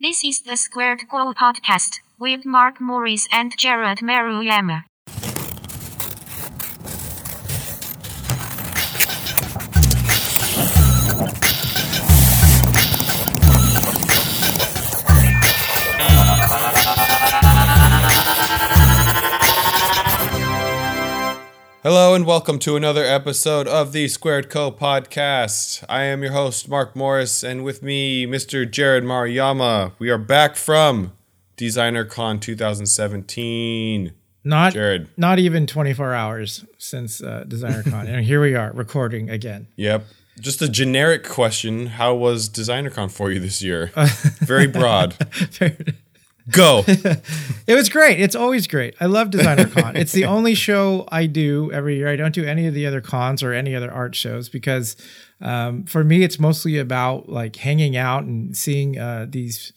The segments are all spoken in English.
This is the Squared Co podcast with Mark Morris and Jared Maruyama. Hello and welcome to another episode of the Squared Co podcast. I am your host, Mark Morris, and with me, Mr. Jared Maruyama. We are back from Designer Con 2017. Not Jared. not even 24 hours since uh, DesignerCon, and here we are recording again. Yep. Just a generic question How was Designer Con for you this year? Very broad. Go. it was great. It's always great. I love DesignerCon. it's the only show I do every year. I don't do any of the other cons or any other art shows because um, for me, it's mostly about like hanging out and seeing uh, these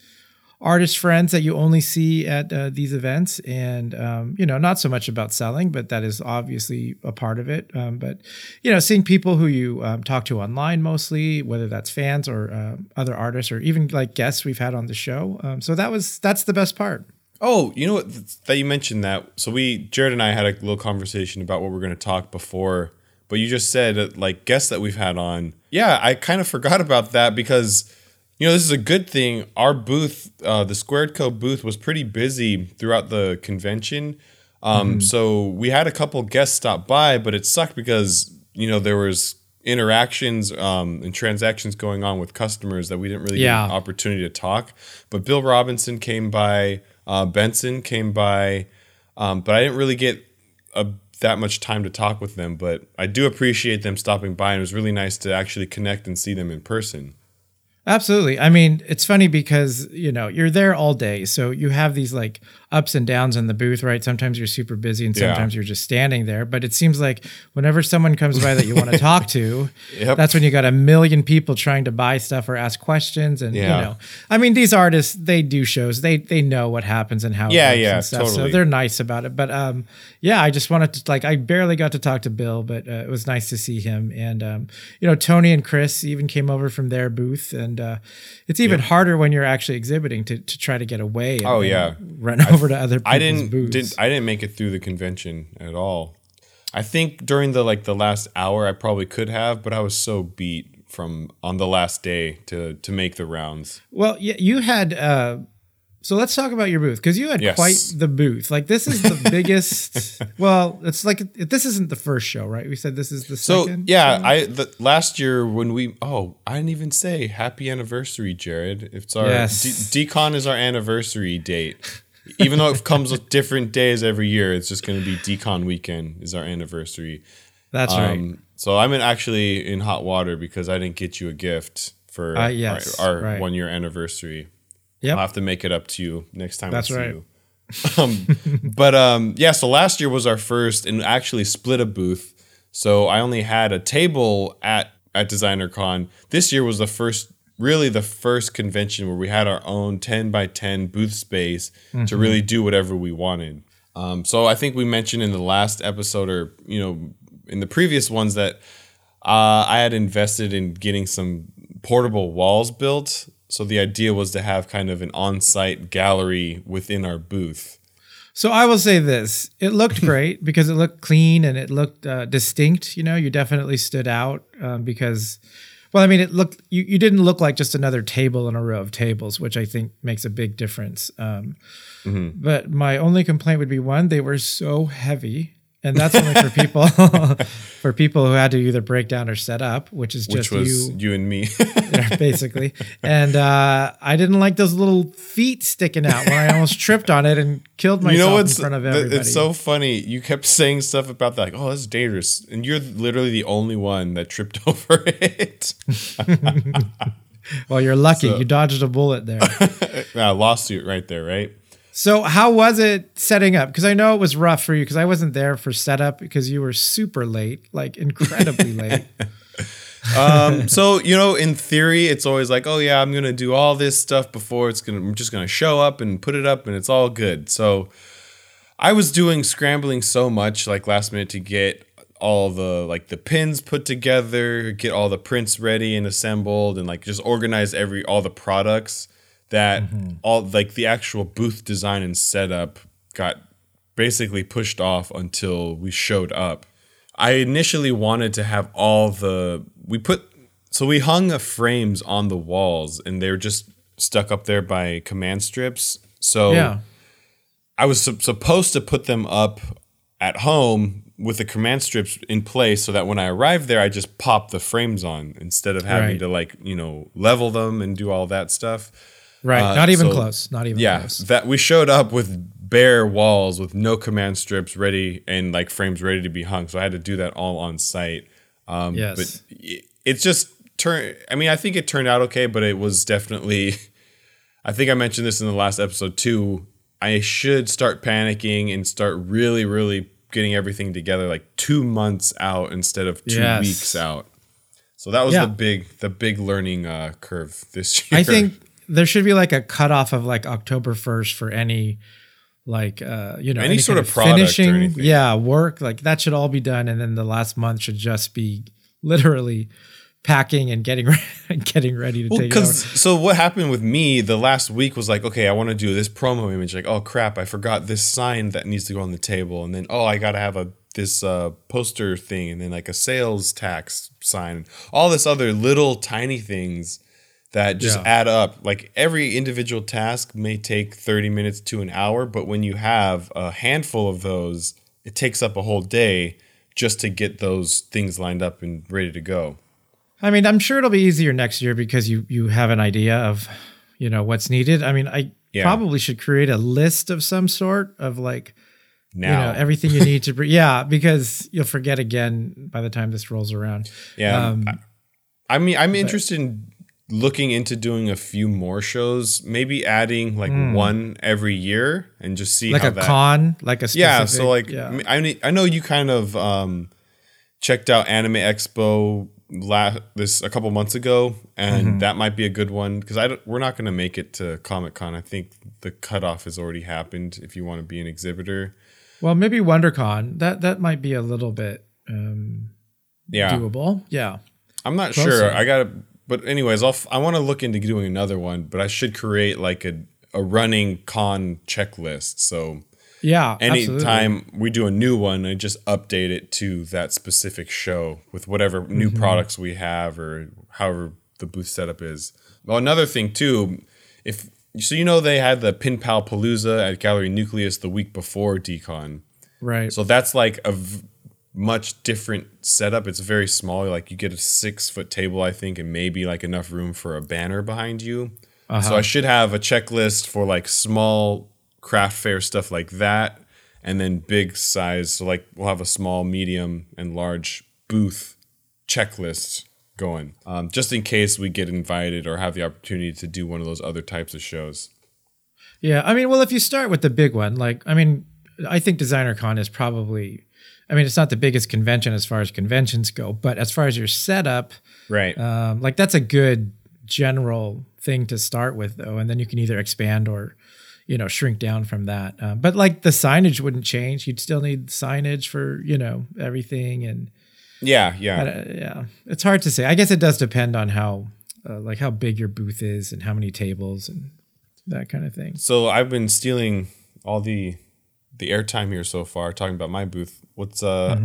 artist friends that you only see at uh, these events and um, you know not so much about selling but that is obviously a part of it um, but you know seeing people who you um, talk to online mostly whether that's fans or uh, other artists or even like guests we've had on the show um, so that was that's the best part Oh, you know what? That you mentioned that. So we, Jared and I, had a little conversation about what we're going to talk before. But you just said uh, like guests that we've had on. Yeah, I kind of forgot about that because you know this is a good thing. Our booth, uh, the Squared Co booth, was pretty busy throughout the convention. Um, So we had a couple guests stop by, but it sucked because you know there was interactions um, and transactions going on with customers that we didn't really Yeah. get an opportunity to talk. But Bill Robinson came by, uh, Benson came by, um, but I didn't really get a, that much time to talk with them. But I do appreciate them stopping by, and it was really nice to actually connect and see them in person. Absolutely. I mean, it's funny because, you know, you're there all day. So you have these like ups and downs in the booth, right? Sometimes you're super busy and Yeah. sometimes you're just standing there. But it seems like whenever someone comes by that you want to talk to, Yep. that's when you got a million people trying to buy stuff or ask questions. And, Yeah. you know, I mean, these artists, they do shows. They they know what happens and how it Yeah, yeah, stuff. So they're nice about it. But um, yeah, I just wanted to like I barely got to talk to Bill, but uh, it was nice to see him. And um, you know, Tony and Chris even came over from their booth, and uh, it's even harder when you're actually exhibiting to, to try to get away. And, Oh, yeah. run over to other I didn't, didn't I didn't make it through the convention at all. I think during the like the last hour I probably could have, but I was so beat from on the last day to to make the rounds. Well, yeah, you had. Uh, so let's talk about your booth because you had Yes. quite the booth. Like this is the biggest. well, it's like this isn't the first show, right? We said this is the So second. yeah, show? I the last year when we oh I didn't even say happy anniversary, Jared. It's our Yes. D- Decon is our anniversary date. Even though it comes with different days every year, it's just going to be Decon weekend is our anniversary. that's right. Um, so I'm in, actually in hot water because I didn't get you a gift for Uh, yes, our, our right. one year anniversary. Yep. I'll have to make it up to you next time. That's I see right. You. um, but um, yeah, so last year was our first and actually split a booth. So I only had a table at at Designer Con. This year was the first, really the first convention where we had our own ten by ten booth space to really do whatever we wanted. Um, so I think we mentioned in the last episode, or you know, in the previous ones, that uh, I had invested in getting some portable walls built. So the idea was to have kind of an on-site gallery within our booth. So I will say this: it looked great because it looked clean and it looked uh, distinct. You know, you definitely stood out um, because, well, I mean, it looked you, you didn't look like just another table in a row of tables, which I think makes a big difference. Um, But my only complaint would be one: they were so heavy, and that's only for people for people who had to either break down or set up, which is which just was you you and me. basically. And uh, I didn't like those little feet sticking out when I almost tripped on it and killed myself you know in front of everybody. it's so funny. You kept saying stuff about that, like, "Oh, that's dangerous," and you're literally the only one that tripped over it. well, you're lucky So- you dodged a bullet there. uh, lawsuit right there, right? So, how was it setting up? Because I know it was rough for you because I wasn't there for setup because you were super late, like incredibly late. um, so you know, in theory, it's always like, oh yeah, I'm gonna do all this stuff before it's gonna. I'm just gonna show up and put it up, and it's all good. So I was doing scrambling so much, like last minute, to get all the like the pins put together, get all the prints ready and assembled, and like just organize every all the products that mm-hmm. all like the actual booth design and setup got basically pushed off until we showed up. I initially wanted to have all the we put so we hung the frames on the walls and they were just stuck up there by command strips. So Yeah. I was sup- supposed to put them up at home with the command strips in place so that when I arrived there I just pop the frames on instead of having Right. to like, you know, level them and do all that stuff. Right. Uh, Not even so- close. Not even close. Yeah, close. that we showed up with bare walls with no command strips ready and like frames ready to be hung. So I had to do that all on site. Um, Yes. But it, it's just turned. I mean, I think it turned out okay, but it was definitely. I think I mentioned this in the last episode too. I should start panicking and start really, really getting everything together like two months out instead of two Yes. weeks out. So that was Yeah. the big, the big learning uh, curve this year. I think there should be like a cutoff of like October 1st for any like uh you know Any sort of product or yeah work like that should all be done and then the last month should just be literally packing and getting re- getting ready to Well, take it over. so what happened with me the last week was like, okay, I want to do this promo image. Like, oh crap, I forgot this sign that needs to go on the table, and then oh, I gotta have a this uh, poster thing, and then like a sales tax sign, all this other little tiny things that just Yeah. add up. Like every individual task may take thirty minutes to an hour, but when you have a handful of those, it takes up a whole day just to get those things lined up and ready to go. I mean, I'm sure it'll be easier next year because you you have an idea of, you know, what's needed. I mean, I Yeah. probably should create a list of some sort of like, Now, you know, everything you need to. Br- yeah, because you'll forget again by the time this rolls around. Yeah. Um, I, I mean, I'm interested in looking into doing a few more shows, maybe adding like one every year and just see like how a that. con, like a specific, yeah. So like, yeah. I, mean, I know you kind of um, checked out Anime Expo last this a couple months ago, and Mm-hmm. that might be a good one because I don't, we're not going to make it to Comic Con. I think the cutoff has already happened. If you want to be an exhibitor, well, maybe WonderCon. That that might be a little bit um, yeah, doable. Yeah. I'm not Closer. sure. I gotta, but anyways, I'll. f- I want to look into doing another one, but I should create like a a running con checklist. So Yeah. absolutely. anytime we do a new one, I just update it to that specific show with whatever new Mm-hmm. products we have or however the booth setup is. Well, another thing too, if so, you know they had the Pin Pal Palooza at Gallery Nucleus the week before Decon. Right. So that's like a v- much different setup. It's very small. Like you get a six foot table, I think, and maybe like enough room for a banner behind you. So I should have a checklist for like small craft fair stuff like that, and then big size. So like we'll have a small, medium, and large booth checklist going, um, just in case we get invited or have the opportunity to do one of those other types of shows. Yeah, I mean, well, if you start with the big one, like, I mean, I think Designer Con is probably, I mean, it's not the biggest convention as far as conventions go, but as far as your setup, Right. um, like that's a good general thing to start with, though, and then you can either expand or, you know, shrink down from that. Um, but like the signage wouldn't change; you'd still need signage for you know everything, and yeah. Yeah. uh, yeah, it's hard to say. I guess it does depend on how, uh, like, how big your booth is and how many tables and that kind of thing. So I've been stealing all the the airtime here so far, talking about my booth. What's uh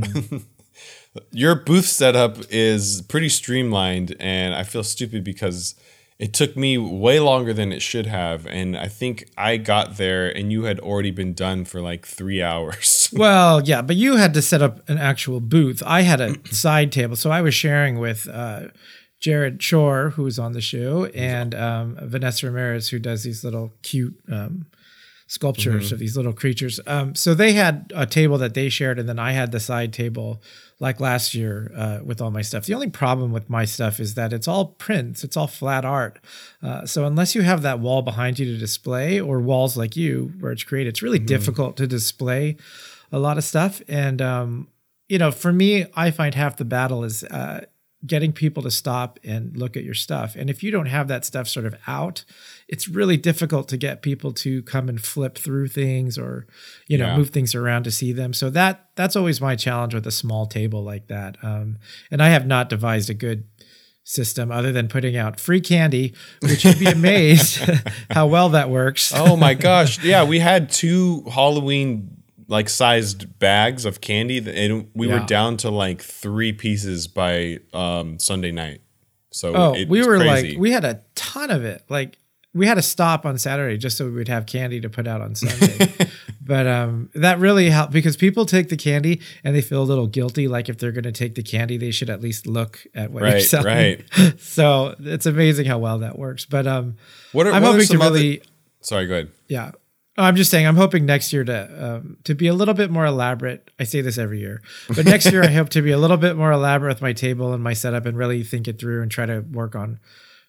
your booth setup is pretty streamlined, and I feel stupid because it took me way longer than it should have, and I think I got there and you had already been done for like three hours. Well, yeah, but you had to set up an actual booth. I had a side table, so I was sharing with uh, Jared Shore, who was on the show, and um, Vanessa Ramirez, who does these little cute um, sculptures of these little creatures. Um, so they had a table that they shared, and then I had the side table like last year uh, with all my stuff. The only problem with my stuff is that it's all prints, it's all flat art. Uh, so unless you have that wall behind you to display, or walls like you where it's created, it's really difficult to display a lot of stuff. And um, you know, for me, I find half the battle is uh, getting people to stop and look at your stuff. And if you don't have that stuff sort of out, it's really difficult to get people to come and flip through things or, you know, Yeah. move things around to see them. So that that's always my challenge with a small table like that. Um, and I have not devised a good system other than putting out free candy, which you'd be amazed how well that works. Oh my gosh. Yeah, we had two Halloween like sized bags of candy and we Yeah. were down to like 3 pieces by um Sunday night. So Oh, we were crazy. like, we had a ton of it. Like, we had to stop on Saturday just so we would have candy to put out on Sunday. but um, that really helped because people take the candy and they feel a little guilty. Like, if they're going to take the candy, they should at least look at what you're selling. right. so it's amazing how well that works. But um, What are, I'm hoping to some other- Sorry, go ahead. yeah. Oh, I'm just saying, I'm hoping next year to um, to be a little bit more elaborate. I say this every year, but next year I hope to be a little bit more elaborate with my table and my setup, and really think it through and try to work on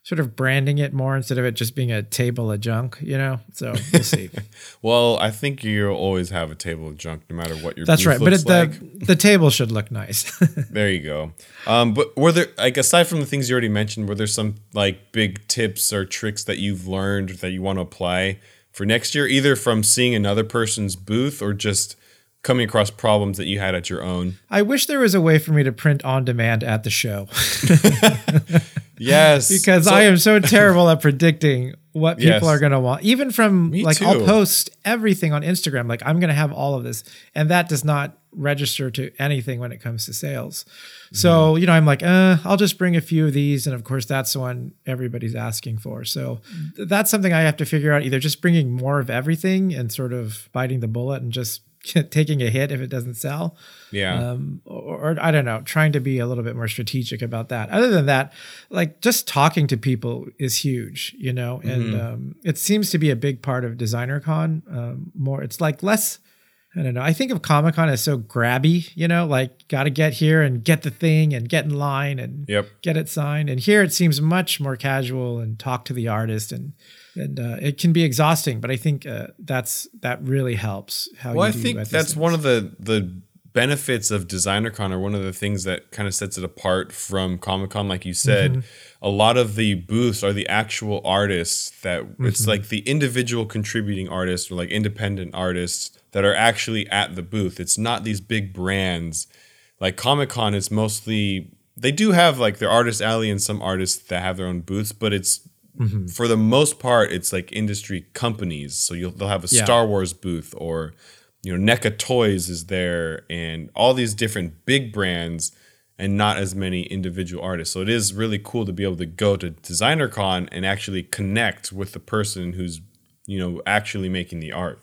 sort of branding it more instead of it just being a table of junk. You know, so we'll see. Well, I think you'll always have a table of junk no matter what your That's booth right, but looks it, the the table should look nice. There you go. Um, but were there like aside from the things you already mentioned, were there some like big tips or tricks that you've learned that you want to apply for next year, either from seeing another person's booth or just coming across problems that you had at your own? I wish there was a way for me to print on demand at the show. Yes, because So- I am so terrible at predicting what people Yes. are going to want. Even from Me like I'll post everything on Instagram like I'm going to have all of this and that does not register to anything when it comes to sales. So, Mm-hmm. you know, I'm like, uh, I'll just bring a few of these and of course that's the one everybody's asking for. So, th- that's something I have to figure out either just bringing more of everything and sort of biting the bullet and just taking a hit if it doesn't sell yeah. um, or, or I don't know, trying to be a little bit more strategic about that. Other than that, like just talking to people is huge, you know, and um, it seems to be a big part of DesignerCon. Um, more, it's like less. I don't know. I think of Comic Con as so grabby, you know, like got to get here and get the thing and get in line and Yep. get it signed. And here it seems much more casual and talk to the artist and and uh, it can be exhausting. But I think uh, that's that really helps. How Well, I think that's things. one of the the benefits of DesignerCon, or one of the things that kind of sets it apart from Comic Con. Like you said, Mm-hmm. a lot of the booths are the actual artists that it's Mm-hmm. like the individual contributing artists or like independent artists that are actually at the booth. It's not these big brands. Like Comic Con it's mostly they do have like their artist alley and some artists that have their own booths, but it's Mm-hmm. for the most part, it's like industry companies. So you'll they'll have a Yeah. Star Wars booth or you know NECA Toys is there and all these different big brands and not as many individual artists. So it is really cool to be able to go to DesignerCon and actually connect with the person who's you know actually making the art.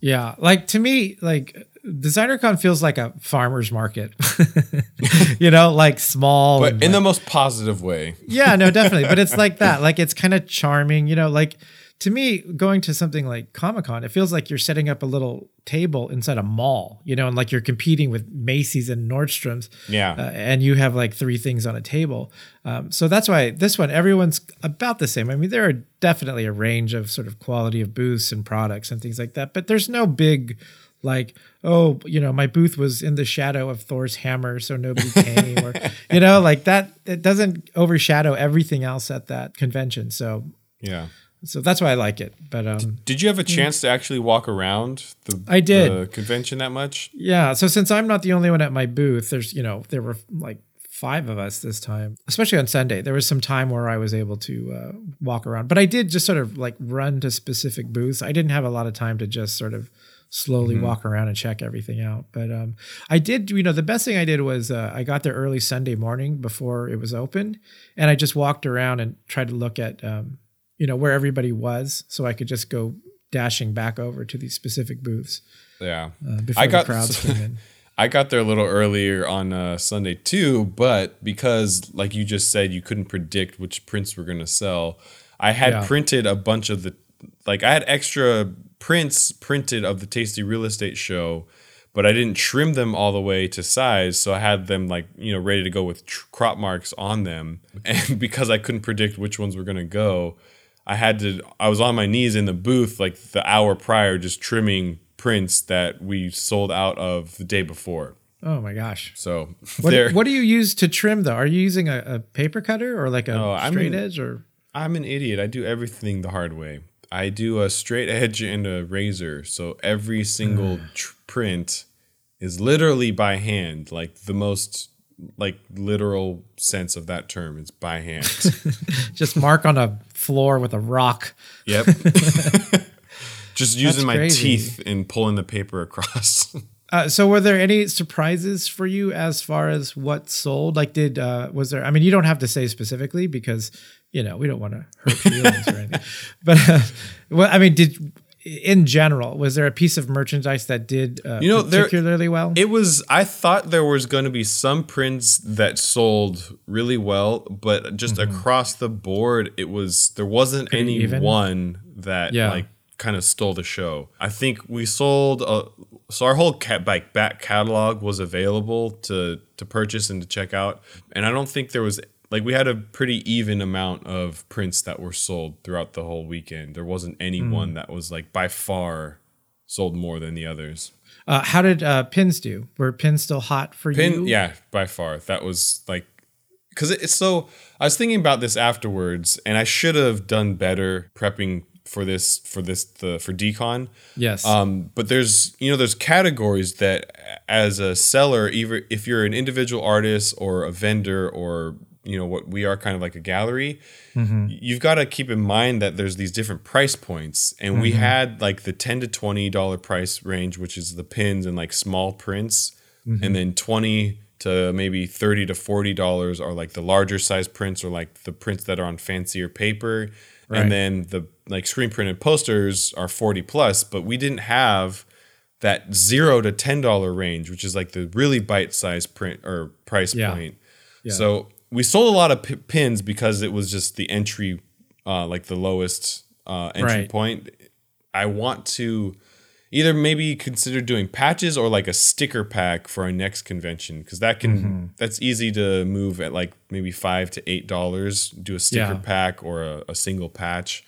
Yeah, like to me, like DesignerCon feels like a farmer's market. you know, like small. But in like- the most positive way. yeah, no, definitely. But it's like that. Like it's kind of charming. You know, like to me, going to something like Comic Con, it feels like you're setting up a little table inside a mall. You know, and like you're competing with Macy's and Nordstrom's. Yeah. uh, and you have like three things on a table. Um, so that's why this one, everyone's about the same. I mean, there are definitely a range of sort of quality of booths and products and things like that, but there's no big like, oh, you know, my booth was in the shadow of Thor's hammer, so nobody came, or you know, like that. It doesn't overshadow everything else at that convention. So, Yeah. so that's why I like it. But um, Did you have a chance to actually walk around the, I did. the convention that much? Yeah. So since I'm not the only one at my booth, there's, you know, there were like five of us this time, especially on Sunday. There was some time where I was able to uh, walk around, but I did just sort of like run to specific booths. I didn't have a lot of time to just sort of slowly walk around and check everything out. But um, I did, you know, the best thing I did was uh, I got there early Sunday morning before it was open, and I just walked around and tried to look at, um, you know, where everybody was, so I could just go dashing back over to these specific booths Yeah. uh, before I got the crowds came in. I got there a little earlier on uh, Sunday too, but because, like you just said, you couldn't predict which prints were going to sell, I had Yeah. printed a bunch of the, like, I had extra prints printed of the Tasty Real Estate Show, but I didn't trim them all the way to size. So I had them, like, you know, ready to go with tr- crop marks on them. And because I couldn't predict which ones were going to go, I had to, I was on my knees in the booth like the hour prior, just trimming prints that we sold out of the day before. Oh my gosh. So What, what do you use to trim though? Are you using a, a paper cutter or like a oh, No, I'm straight in- edge or? I'm an idiot. I do everything the hard way. I do a straight edge and a razor. So every single mm. tr- print is literally by hand, like the most like literal sense of that term. It's by hand. Just mark on a floor with a rock. yep. Just using my crazy. teeth and pulling the paper across. Uh, so were there any surprises for you as far as what sold? Like did uh was there I mean you don't have to say specifically because you know we don't want to hurt feelings or anything. But uh, well I mean did in general was there a piece of merchandise that did uh, You know, there- particularly well? It was. I thought there was going to be some prints that sold really well, but just across the board, it was there wasn't Mm-hmm. Pretty any even? one that Yeah. like kind of stole the show. I think we sold. A, so our whole cat like back catalog was available to to purchase and to check out, and I don't think there was. Like we had a pretty even amount of prints that were sold throughout the whole weekend. There wasn't any Mm. one that was like by far sold more than the others. Uh, how did uh, pins do? Were pins still hot for Pin, you? yeah, by far. That was like, because it's so. I was thinking about this afterwards, and I should have done better prepping for this for this the for decon. Yes. Um, but there's you know there's categories that as a seller, either if you're an individual artist or a vendor or you know what we are kind of like a gallery, mm-hmm. you've got to keep in mind that there's these different price points, and we mm-hmm. had like the ten to twenty dollar price range, which is the pins and like small prints, mm-hmm. and then twenty to maybe thirty to forty dollars are like the larger size prints or like the prints that are on fancier paper, Right. and then the like screen printed posters are 40 plus but we didn't have that zero to ten dollar range which is like the really bite sized print or price Yeah. point so we sold a lot of p- pins because it was just the entry uh, like the lowest uh, entry Right. point i want to either maybe consider doing patches or like a sticker pack for our next convention because that can Mm-hmm. that's easy to move at like maybe five to eight dollars do a sticker Yeah. pack or a, a single patch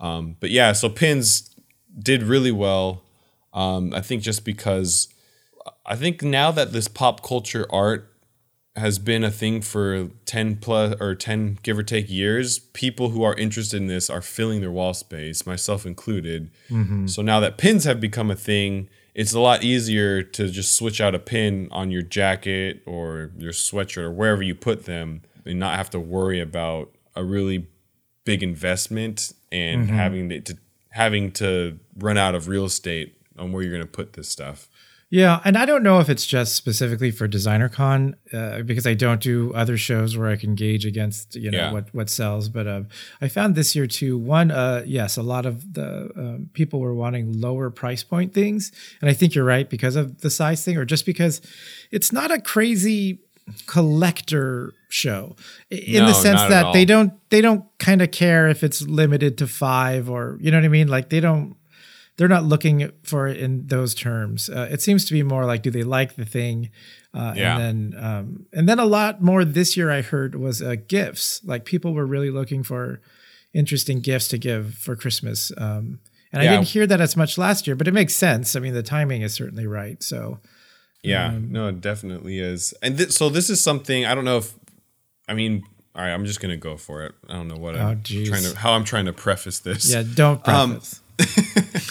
um, but yeah so pins did really well um, i think just because i think now that this pop culture art has been a thing for 10 plus or 10 give or take years people who are interested in this are filling their wall space myself included. Mm-hmm. So now that pins have become a thing it's a lot easier to just switch out a pin on your jacket or your sweatshirt or wherever you put them and not have to worry about a really big investment and mm-hmm. having to, to having to run out of real estate on where you're going to put this stuff Yeah, and I don't know if it's just specifically for DesignerCon uh, because I don't do other shows where I can gauge against you know Yeah. what what sells. But um, I found this year too. One, uh, yes, a lot of the um, people were wanting lower price point things, and I think you're right because of the size thing, or just because it's not a crazy collector show in the sense that they don't they don't kind of care if it's limited to five or you know what I mean. Like they don't they're not looking for it in those terms. Uh, it seems to be more like, do they like the thing? Uh, Yeah. And then, um, and then a lot more this year I heard was uh, gifts. Like people were really looking for interesting gifts to give for Christmas. Um, and I didn't hear that as much last year, but it makes sense. I mean, the timing is certainly right. So Yeah, no, it definitely is. And th- so this is something I don't know if I mean, all right, I'm just gonna go for it. I don't know what Oh, I'm geez. trying to how I'm trying to preface this. yeah, don't Um, preface.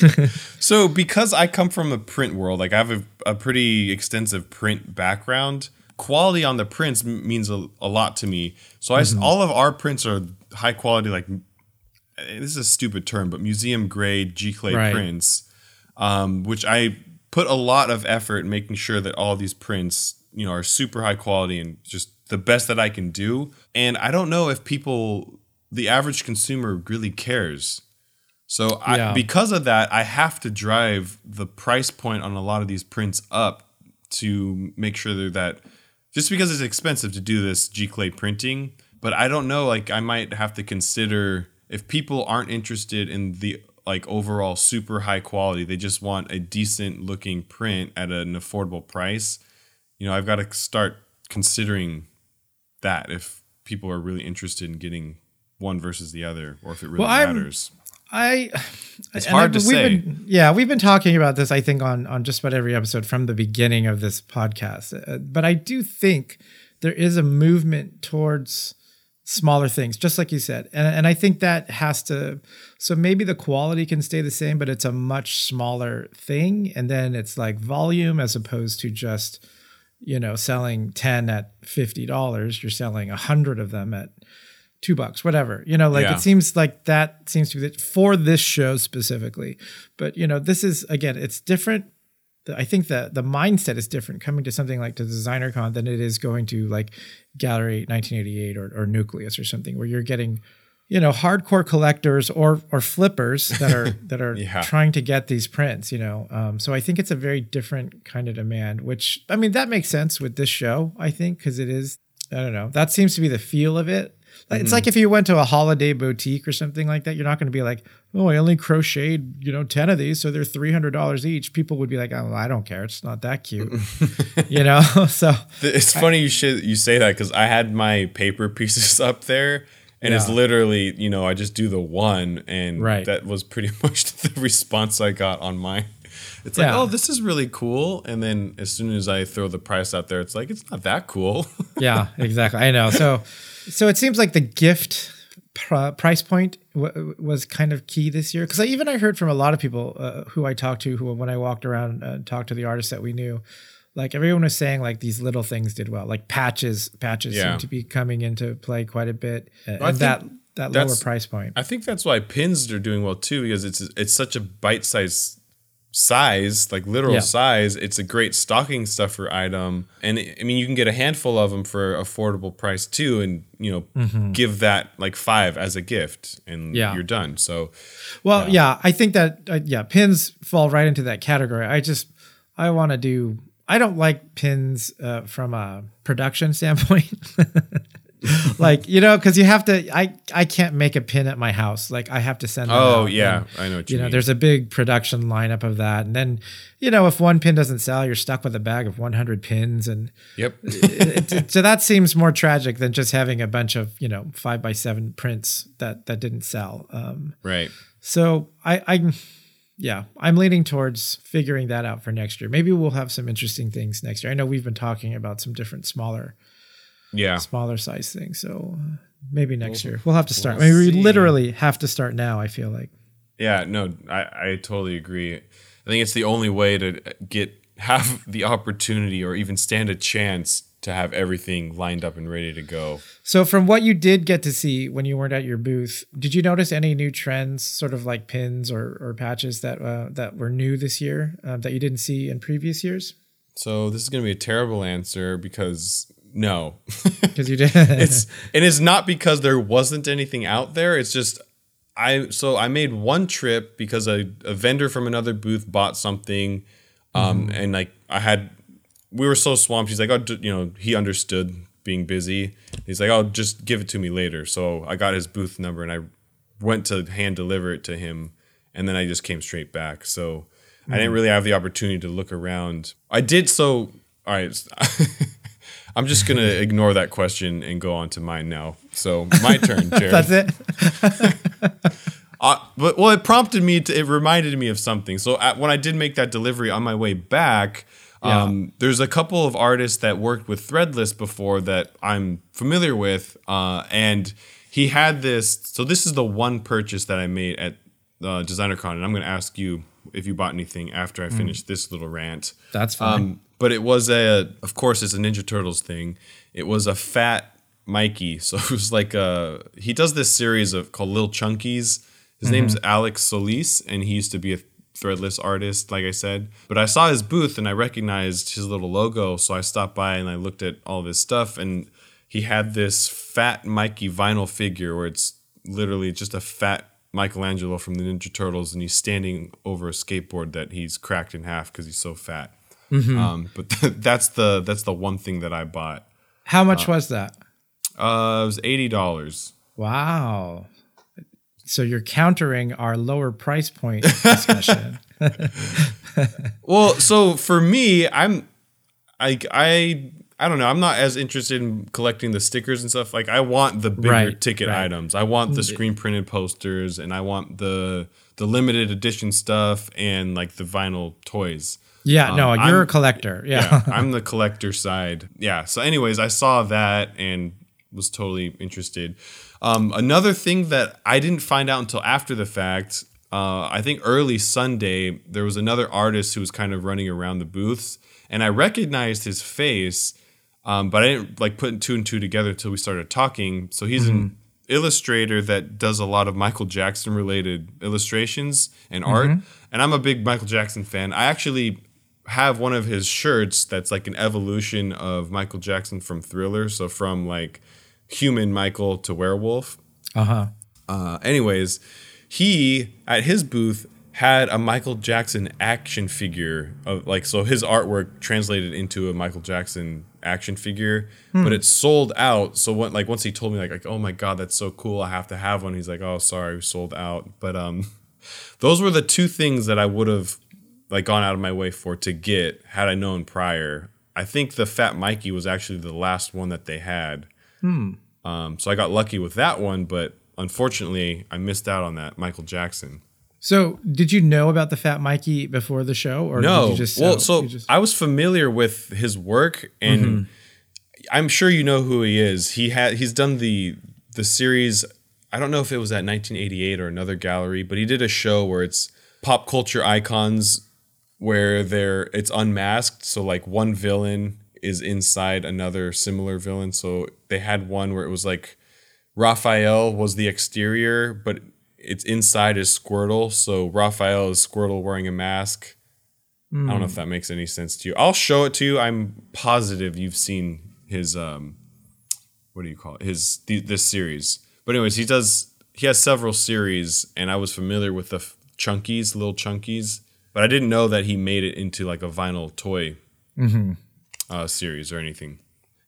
So because I come from a print world, like I have a, a pretty extensive print background, quality on the prints m- means a, a lot to me. So I s all of our prints are high quality, like eh, this is a stupid term, but museum grade giclée Right. prints, um, which I put a lot of effort in making sure that all these prints, you know, are super high quality and just the best that I can do. And I don't know if people, the average consumer, really cares. So I, Yeah. because of that, I have to drive the price point on a lot of these prints up to make sure that. Just because it's expensive to do this giclée printing, but I don't know. Like I might have to consider if people aren't interested in the like overall super high quality, they just want a decent looking print at an affordable price. You know, I've got to start considering that if people are really interested in getting one versus the other, or if it really Well, I'm- matters. I It's hard I- to we've say. Been, yeah, we've been talking about this. I think on on just about every episode from the beginning of this podcast. Uh, but I do think there is a movement towards smaller things, just like you said, and and I think that has to. So maybe the quality can stay the same, but it's a much smaller thing, and then it's like volume as opposed to just you know, selling 10 at $50, you're selling a 100 of them at 2 bucks, whatever. You know, like Yeah. it seems like that seems to be the, for this show specifically. But, you know, this is again, it's different I think that the mindset is different coming to something like the designer con than it is going to like Gallery 1988 or, or Nucleus or something where you're getting, you know, hardcore collectors or or flippers that are that are Yeah. trying to get these prints. You know, um, so I think it's a very different kind of demand. Which I mean, that makes sense with this show. I think because it is. I don't know. That seems to be the feel of it. It's hmm. like if you went to a holiday boutique or something like that, you're not going to be like, oh, I only crocheted, you know, 10 of these. So they're $300 each. People would be like, oh, I don't care. It's not that cute. you know? So, It's funny you should you say that because I had my paper pieces up there, and it's literally you know I just do the one, and Right. that was pretty much the response I got on mine. It's like, oh, this is really cool, and then as soon as I throw the price out there, it's like it's not that cool. yeah, exactly. I know. So, so it seems like the gift pr- price point w- was kind of key this year because I, even I heard from a lot of people uh, who I talked to who when I walked around and talked to the artists that we knew, like everyone was saying like these little things did well, like patches. Patches Yeah. seem to be coming into play quite a bit, uh, and that that lower price point. I think that's why pins are doing well too because it's it's such a bite sized size, like literal Yeah. size. It's a great stocking stuffer item, and I mean you can get a handful of them for affordable price too, and you know give that like five as a gift, and Mm-hmm. Yeah. you're done. So Well, yeah, I think that uh, yeah, pins fall right into that category. I just I want to do. I don't like pins uh, from a production standpoint. like you know, because you have to. I I can't make a pin at my house. Like I have to send. them oh yeah, and, I know what you, you know, there's a big production lineup of that, and then you know, if one pin doesn't sell, you're stuck with a bag of 100 pins, and yep. it, it- so that seems more tragic than just having a bunch of you know five by seven prints that that didn't sell. Um, right. so I, I, yeah, I'm leaning towards figuring that out for next year. Maybe we'll have some interesting things next year. I know we've been talking about some different smaller, Yeah. smaller size thing. So uh, maybe next year we'll have to start. we'll I mean, we literally have to start now. I feel like. Yeah, no, I, I totally agree. I think it's the only way to get have the opportunity or even stand a chance to have everything lined up and ready to go. So from what you did get to see when you weren't at your booth, did you notice any new trends, sort of like pins or, or patches that uh, that were new this year uh, that you didn't see in previous years? So this is going to be a terrible answer because no. Because you did. it's and it's not because there wasn't anything out there. It's just I so I made one trip because a, a vendor from another booth bought something, um, and like I had, we were so swamped. He's like, oh, d- you know, he understood being busy. He's like, oh, just give it to me later. So I got his booth number and I went to hand deliver it to him, and then I just came straight back. So I didn't really have the opportunity to look around. I did so. All right. I'm just gonna ignore that question and go on to mine now. So my turn, Jared. That's it. Uh, but well, it prompted me to. It reminded me of something. So at, when I did make that delivery on my way back, um, there's a couple of artists that worked with Threadless before that I'm familiar with, uh, and he had this. So this is the one purchase that I made at uh, DesignerCon, and I'm going to ask you if you bought anything after I finish this little rant. That's fine. Um, but it was a, of course, it's a Ninja Turtles thing. It was a fat Mikey, so it was like a. He does this series of called Lil Chunkies. His mm-hmm. name's Alex Solis, and he used to be a threadless artist, like I said. But I saw his booth and I recognized his little logo, so I stopped by and I looked at all of his stuff, and he had this fat Mikey vinyl figure where it's literally just a fat Michelangelo from the Ninja Turtles, and he's standing over a skateboard that he's cracked in half because he's so fat. Um, but that's the that's the one thing that I bought. How much was that? Uh, it was eighty dollars. Wow. So you're countering our lower price point discussion. Well, so for me, I'm I I I don't know. I'm not as interested in collecting the stickers and stuff. Like I want the bigger Right, ticket right. items. I want the screen printed posters and I want the the limited edition stuff and like the vinyl toys. Yeah, no, Um, you're I'm- a collector. Yeah. yeah, I'm the collector side. Yeah. So, anyways, I saw that and was totally interested. Um, another thing that I didn't find out until after the fact, uh, I think early Sunday, there was another artist who was kind of running around the booths, and I recognized his face, um, but I didn't like put two and two together until we started talking. So he's an illustrator that does a lot of Michael Jackson related illustrations and art, and I'm a big Michael Jackson fan. I actually have one of his shirts that's like an evolution of Michael Jackson from Thriller, so from like human Michael to werewolf. Uh huh. Uh, anyways, he at his booth had a Michael Jackson action figure of like so his artwork translated into a Michael Jackson action figure, but it sold out. So what like once he told me like, like oh my god that's so cool I have to have one. He's like oh sorry sold out. But um, those were the two things that I would have like gone out of my way for to get had I known prior. I think the Fat Mikey was actually the last one that they had. Um, so I got lucky with that one, but unfortunately, I missed out on that Michael Jackson. So, did you know about the Fat Mikey before the show, or No, did you just well, so you just- I was familiar with his work, and I'm sure you know who he is. He had he's done the the series. I don't know if it was at 1988 or another gallery, but he did a show where it's pop culture icons where they're it's unmasked. So like one villain is inside another similar villain. So they had one where it was like Raphael was the exterior, but it's inside is Squirtle. So Raphael is Squirtle wearing a mask. I don't know if that makes any sense to you. I'll show it to you. I'm positive you've seen his um what do you call it? His th- this series. But anyways, he does he has several series and I was familiar with the f- chunkies, little chunkies, but I didn't know that he made it into like a vinyl toy uh, series or anything.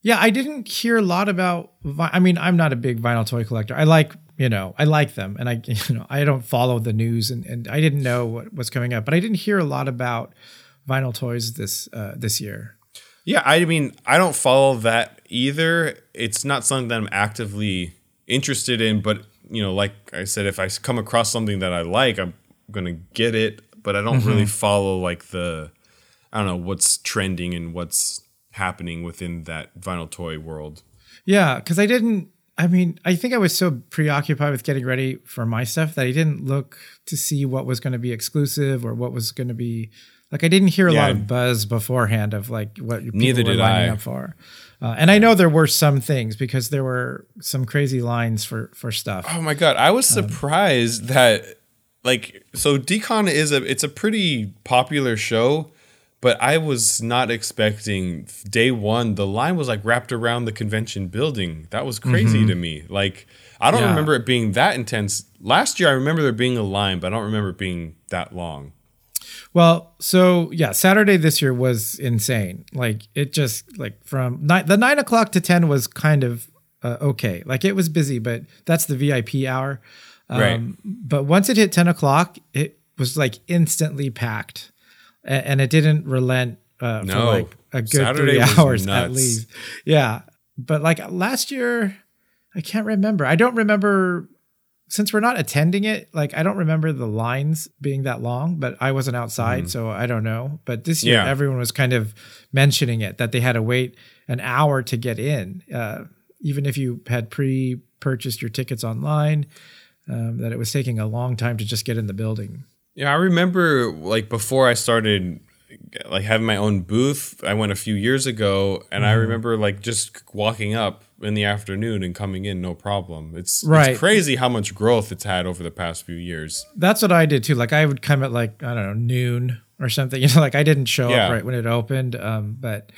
Yeah, I didn't hear a lot about. vi- I mean, I'm not a big vinyl toy collector. I like, you know, I like them, and I, you know, I don't follow the news, and, and I didn't know what was coming up, but I didn't hear a lot about vinyl toys this uh, this year. Yeah, I mean, I don't follow that either. It's not something that I'm actively interested in, but you know, like I said, if I come across something that I like, I'm gonna get it. But I don't really follow like the, I don't know what's trending and what's happening within that vinyl toy world. Yeah, because I didn't. I mean, I think I was so preoccupied with getting ready for my stuff that I didn't look to see what was going to be exclusive or what was going to be like. I didn't hear a lot of buzz beforehand of like what people Neither were lining I. up for. Uh, and I know there were some things because there were some crazy lines for for stuff. Oh my god, I was Um, surprised that like so Decon is a it's a pretty popular show, but I was not expecting day one the line was like wrapped around the convention building. That was crazy to me. Like I don't Mm-hmm. Yeah. remember it being that intense. Last year I remember there being a line, but I don't remember it being that long. Well, so yeah, Saturday this year was insane. Like it just like from nine, the nine o'clock to ten was kind of uh, okay. Like it was busy, but that's the VIP hour. Um, Right. But once it hit ten o'clock, it was like instantly packed, A- and it didn't relent uh, for like a good Saturday three hours at least. Yeah, but like last year, I can't remember. I don't remember since we're not attending it, like I don't remember the lines being that long, but I wasn't outside, so I don't know. But this year. Yeah. everyone was kind of mentioning it that they had to wait an hour to get in, uh, even if you had pre-purchased your tickets online. Um, that it was taking a long time to just get in the building. Yeah, I remember like before I started like having my own booth, I went a few years ago and Mm-hmm. I remember like just walking up in the afternoon and coming in no problem. It's Right. it's crazy how much growth it's had over the past few years. That's what I did too. Like I would come at like I don't know noon or something. You know, like I didn't show Yeah. up right when it opened. Um, but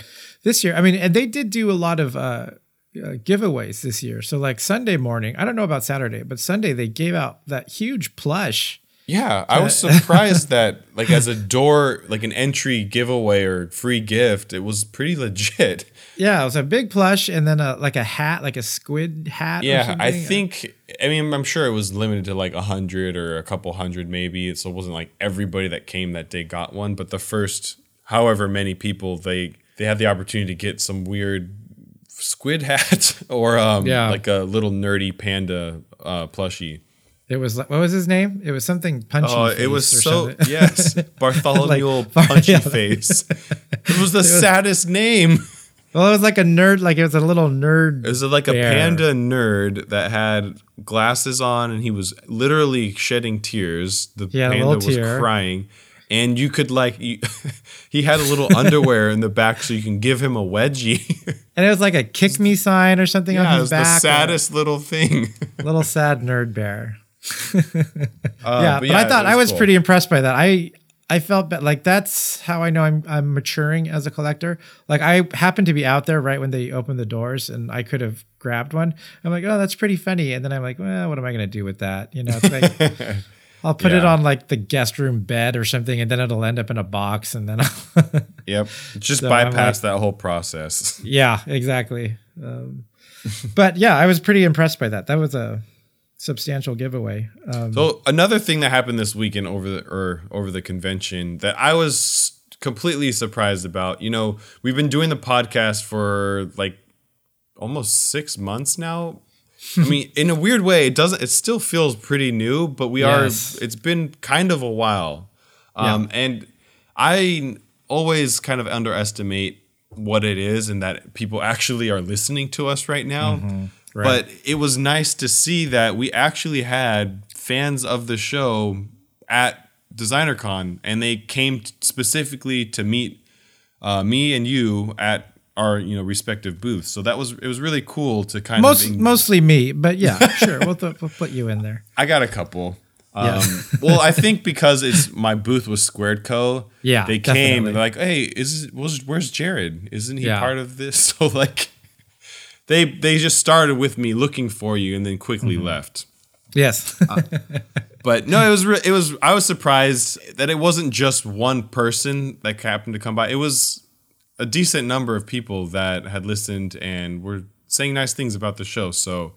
this year, I mean, and they did do a lot of uh, uh, giveaways this year. So like Sunday morning, I don't know about Saturday, but Sunday they gave out that huge plush. Yeah, I was surprised that like as a door like an entry giveaway or free gift, it was pretty legit. Yeah, it was a big plush, and then a, like a hat, like a squid hat. or Yeah, I think. I mean, I'm sure it was limited to like a hundred or a couple hundred, maybe. So it wasn't like everybody that came that day got one. But the first, however many people, they they had the opportunity to get some weird squid hat or um, Yeah. like a little nerdy panda uh, plushie. it was like what was his name? It was something punchy. Oh, it was so something. yes, Bartholomew Like- Punchy yeah. Face. It was the saddest name. Well, it was like a nerd, like it was a little nerd. It was like a panda nerd that had glasses on and he was literally shedding tears. The He panda was tear. crying. And you could like you, he had a little underwear in the back so you can give him a wedgie. And it was like a kick me sign or something yeah, on it was the back. or- saddest little thing. little sad nerd bear. Uh, yeah, but, I it thought I was cool. pretty impressed by that. I I felt like that's how I know I'm I'm maturing as a collector. Like I happened to be out there right when they opened the doors, and I could have grabbed one. I'm like, oh, that's pretty funny. And then I'm like, well, what am I gonna do with that? You know, it's like I'll put it on like the guest room bed or something, and then it'll end up in a box, and then I'll Yep. Just So bypass that whole process. yeah, exactly. Um, but yeah, I was pretty impressed by that. That was a substantial giveaway. Um, So another thing that happened this weekend over the or over the convention that I was completely surprised about. You know, we've been doing the podcast for like almost six months now. I mean, in a weird way, it doesn't. It still feels pretty new, but we Yes. are. It's been kind of a while, um, and I always kind of underestimate what it is and that people actually are listening to us right now. Right. But it was nice to see that we actually had fans of the show at DesignerCon, and they came t- specifically to meet uh, me and you at our you know respective booths. So that was it was really cool to kind most of. mostly me, but yeah, sure, we'll, th- we'll put you in there. I got a couple. Yeah. Um, well, I think because it's my booth was Squared Co. Yeah, they came definitely. and they're like, "Hey, is was where's Jared? Isn't he Yeah. part of this?" So like, they they just started with me looking for you and then quickly Mm-hmm. left. Yes, But no, it was re- it was I was surprised that it wasn't just one person that happened to come by. It was a decent number of people that had listened and were saying nice things about the show. So,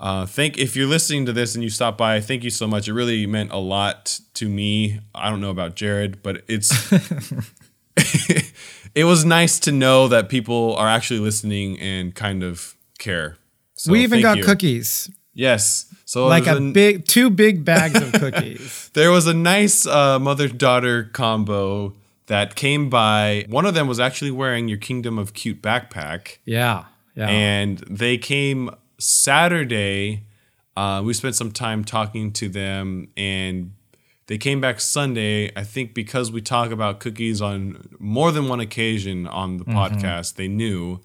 uh, thank if you're listening to this and you stop by, thank you so much. It really meant a lot to me. I don't know about Jared, but it's it was nice to know that people are actually listening and kind of care. So we even got you. cookies, Yes. So like there's a big, two big bags of cookies. there was a nice uh, mother daughter combo that came by. One of them was actually wearing your Kingdom of Cute backpack, Yeah, yeah, and they came Saturday. Uh, we spent some time talking to them, and they came back Sunday. I think because we talk about cookies on more than one occasion on the podcast, they knew,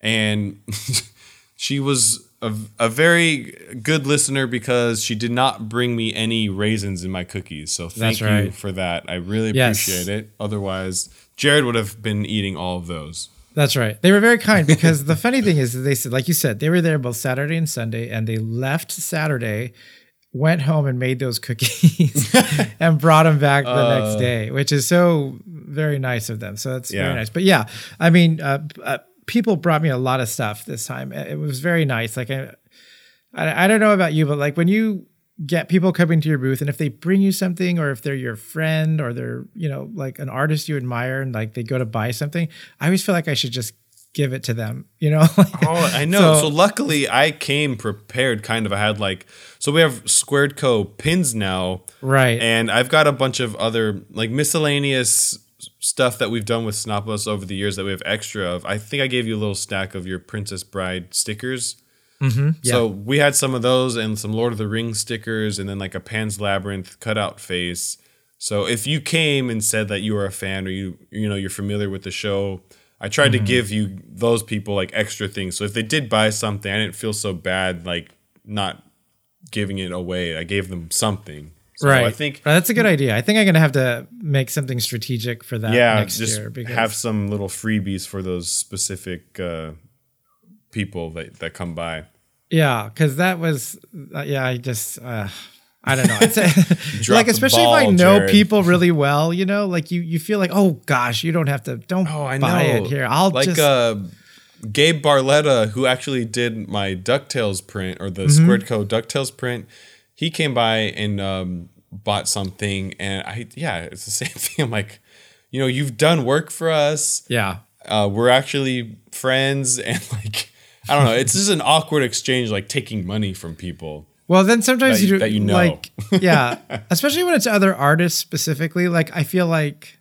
and she was a, a very good listener because she did not bring me any raisins in my cookies. So thank That's you for that. I really Yes. appreciate it. Otherwise, Jared would have been eating all of those. That's right. They were very kind because the funny thing is, that they said, like you said, they were there both Saturday and Sunday, and they left Saturday, went home and made those cookies, and brought them back the next day, which is so very nice of them. So that's Yeah. very nice. But yeah, I mean, uh, uh, people brought me a lot of stuff this time. It was very nice. Like I, I, I don't know about you, but like when you get people coming to your booth and if they bring you something or if they're your friend or they're you know like an artist you admire and like they go to buy something i always feel like i should just give it to them you know Oh, I know. So, So- luckily, I came prepared. Kind of. I had like so we have Squared Co pins now, right and I've got a bunch of other like miscellaneous stuff that we've done with Snopolis over the years that we have extra of. I think I gave you a little stack of your Princess Bride stickers. yeah. So we had some of those and some Lord of the Rings stickers, and then like a Pan's Labyrinth cutout face. So if you came and said that you were a fan or you you know you're familiar with the show, I tried Mm-hmm. to give you those people like extra things. So if they did buy something, I didn't feel so bad like not giving it away. I gave them something. So right I think that's a good idea i think i'm gonna have to make something strategic for that yeah, next just year because have some little freebies for those specific uh, people that that come by. yeah because that was uh, yeah i just uh I don't know. It's like especially if I know Jared. people really well, you know, like you you feel like, oh gosh, you don't have to don't Oh, I buy know. it here. I'll like just uh, Gabe Barletta, who actually did my Ducktales print or the Mm-hmm. Squared Co Ducktales print. He came by and um, bought something, and I yeah, it's the same thing. I'm like, you know, you've done work for us. yeah. Uh, we're actually friends, and like, I don't know. It's just an awkward exchange, like taking money from people. Well, then sometimes you you- do that you know. like, yeah, especially when it's other artists specifically. Like, I feel like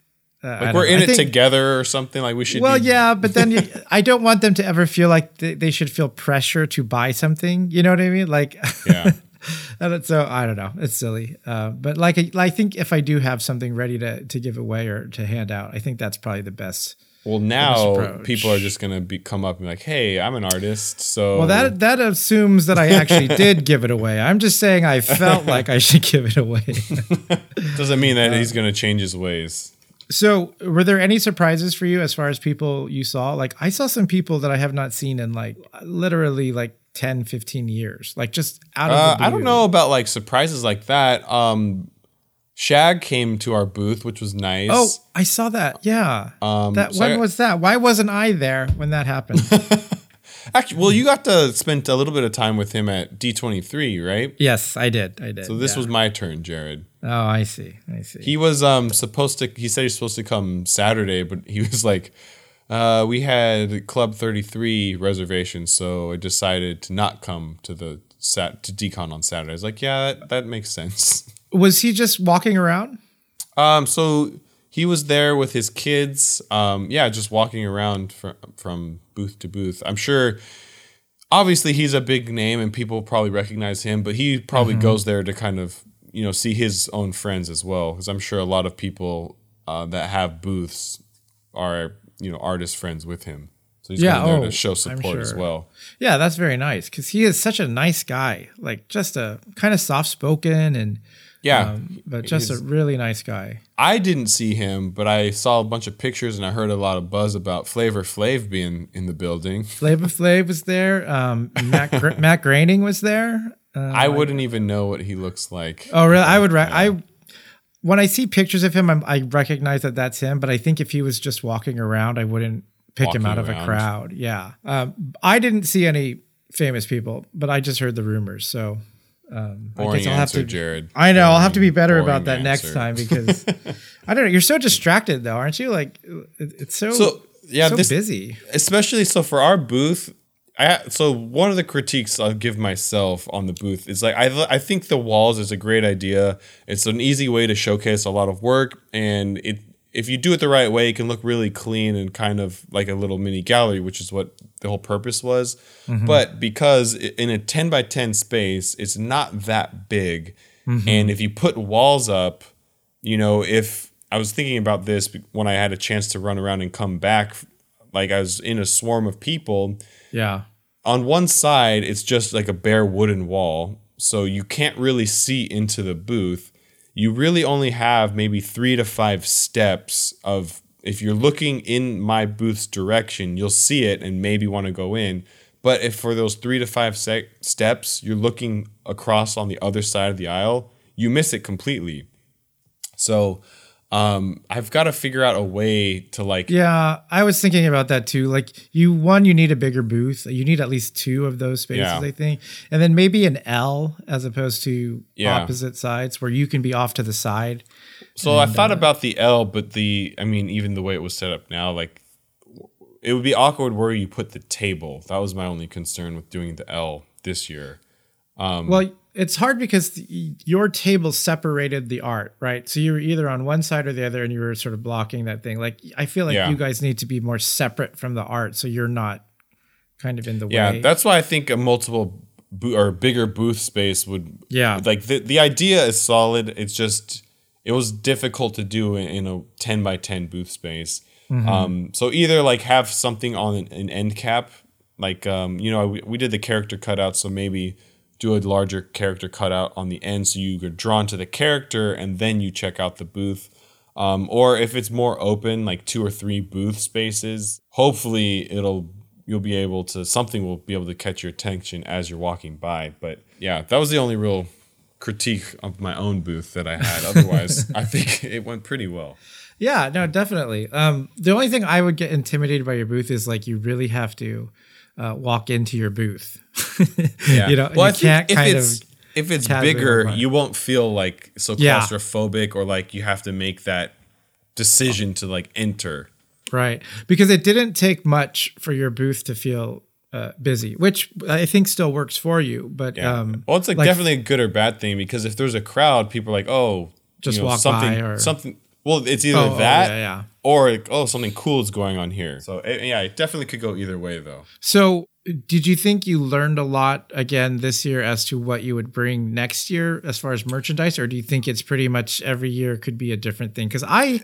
Uh, Like we're know. in I it think- together or something. Like we should. Well, be, yeah, but then you, I don't want them to ever feel like they, they should feel pressure to buy something. You know what I mean? Like, Yeah. Don't- so I don't know. It's silly. Uh, but like, I, I think if I do have something ready to to give away or to hand out, I think that's probably the best. Well, now people are just gonna be come up and be like, "Hey, I'm an artist." So Well, that that assumes that I actually did give it away. I'm just saying I felt like I should give it away. doesn't mean Uh, that he's gonna change his ways. So, were there any surprises for you as far as people you saw? Like, I saw some people that I have not seen in like literally like 10, 15 years. Like, just out of Uh. I don't know about like surprises like that. Um, Shag came to our booth, which was nice. Oh, I saw that. Yeah. Um, that so when was that? Why wasn't I there when that happened? actually, well, you got to spend a little bit of time with him at D23, right? yes, I did. I did. So this yeah. was my turn, Jared. Oh, I see. I see. He was um supposed to. He said he's supposed to come Saturday, but he was like, uh, "We had Club 33 reservations, so I decided to not come to the sat to Decon on Saturday." I was like, "Yeah, that, that makes sense." was he just walking around? Um, so he was there with his kids. Um, yeah, just walking around from from booth to booth. I'm sure. Obviously, he's a big name, and people probably recognize him. But he probably Mm-hmm. goes there to kind of you know see his own friends as well, because I'm sure a lot of people uh, that have booths are you know artist friends with him. So he's Yeah, going there oh, to show support as well. Yeah, that's very nice because he is such a nice guy. Like, just a kind of soft spoken and, Yeah, um, but just a really nice guy. I didn't see him, but I saw a bunch of pictures and I heard a lot of buzz about Flavor Flav being in the building. Flavor Flav was there. Um, Matt, Gr- Matt Groening was there. Uh, I wouldn't even know what he looks like. Oh, really? I would. Re- I when I see pictures of him, I'm, I recognize that that's him. But I think if he was just walking around, I wouldn't pick him Walking out of a crowd. Yeah. Um, I didn't see any famous people, but I just heard the rumors. So um, I guess I'll have answer, to. Jared. I know. I'll have to be better about that next time because I don't know. You're so distracted though, aren't you? Like it, it's so So yeah, so this busy. especially so for our booth. I so one of the critiques I'll give myself on the booth is like I I think the walls is a great idea. It's an easy way to showcase a lot of work, and it if you do it the right way, it can look really clean and kind of like a little mini gallery, which is what the whole purpose was. Mm-hmm. But because in a ten by ten space, it's not that big, mm-hmm. and if you put walls up, you know, if I was thinking about this when I had a chance to run around and come back, like I was in a swarm of people. Yeah. On one side, it's just like a bare wooden wall, so you can't really see into the booth. You really only have maybe three to five steps of if you're looking in my booth's direction, you'll see it and maybe want to go in. But if for those three to five sec- steps, you're looking across on the other side of the aisle, you miss it completely. So um, I've got to figure out a way to like Yeah, I was thinking about that too. Like you one, you need a bigger booth. You need at least two of those spaces, Yeah. I think. And then maybe an L as opposed to Yeah. opposite sides where you can be off to the side. So I thought about the L, but the I mean, even the way it was set up now, like it would be awkward where you put the table. That was my only concern with doing the L this year. Um, well, it's hard because the, your table separated the art, right? So you were either on one side or the other and you were sort of blocking that thing. Like I feel like Yeah. you guys need to be more separate from the art so you're not kind of in the Yeah, way. that's why I think a multiple bo- or bigger booth space would. Yeah. like the the idea is solid. It's just it was difficult to do in, in a ten by ten booth space. Mm-hmm. Um, so either like have something on an, an end cap, like um, you know we, we did the character cutout, so maybe do a larger character cutout on the end, so you get drawn to the character and then you check out the booth. Um, or if it's more open, like two or three booth spaces, hopefully it'll you'll be able to something will be able to catch your attention as you're walking by. But yeah, that was the only real critique of my own booth that I had. Otherwise, I think it went pretty well. Yeah, no, definitely. Um, the only thing I would get intimidated by your booth is like you really have to uh, walk into your booth. Yeah. you know, well, you think can't if kind it's of. if it's bigger, you won't feel like so Yeah. claustrophobic or like you have to make that decision to like enter. Right. Because it didn't take much for your booth to feel uh, busy, which I think still works for you. But Yeah. um, well, it's like, like- definitely a good or bad thing because if there's a crowd, people are like, oh, Just you know, walk something, by or- something. Well, it's either Oh, oh, that yeah, yeah. Or like, oh, something cool is going on here. So it, yeah, it definitely could go either way though. So, did you think you learned a lot again this year as to what you would bring next year as far as merchandise, or do you think it's pretty much every year could be a different thing? Because I,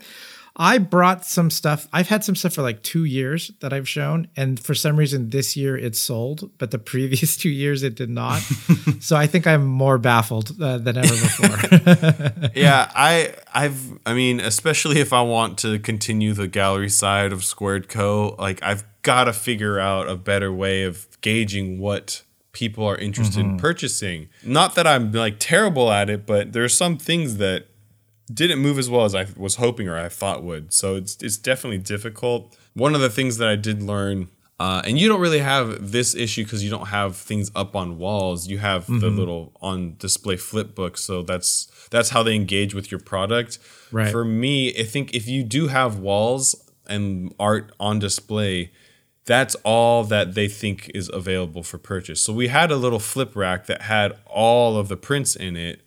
I brought some stuff. I've had some stuff for like two years that I've shown, and for some reason this year it sold, but the previous two years it did not. so I think I'm more baffled uh, than ever before. yeah, I I've I mean, especially if I want to continue the gallery side of Squared Co, like I've got to figure out a better way of gauging what people are interested in purchasing. Not that I'm like terrible at it, but there are some things that didn't move as well as I was hoping or I thought would. So it's it's definitely difficult. One of the things that I did learn uh, and you don't really have this issue because you don't have things up on walls. You have the little on display flip books, so that's that's how they engage with your product. Right. For me, I think if you do have walls and art on display, that's all that they think is available for purchase. So we had a little flip rack that had all of the prints in it,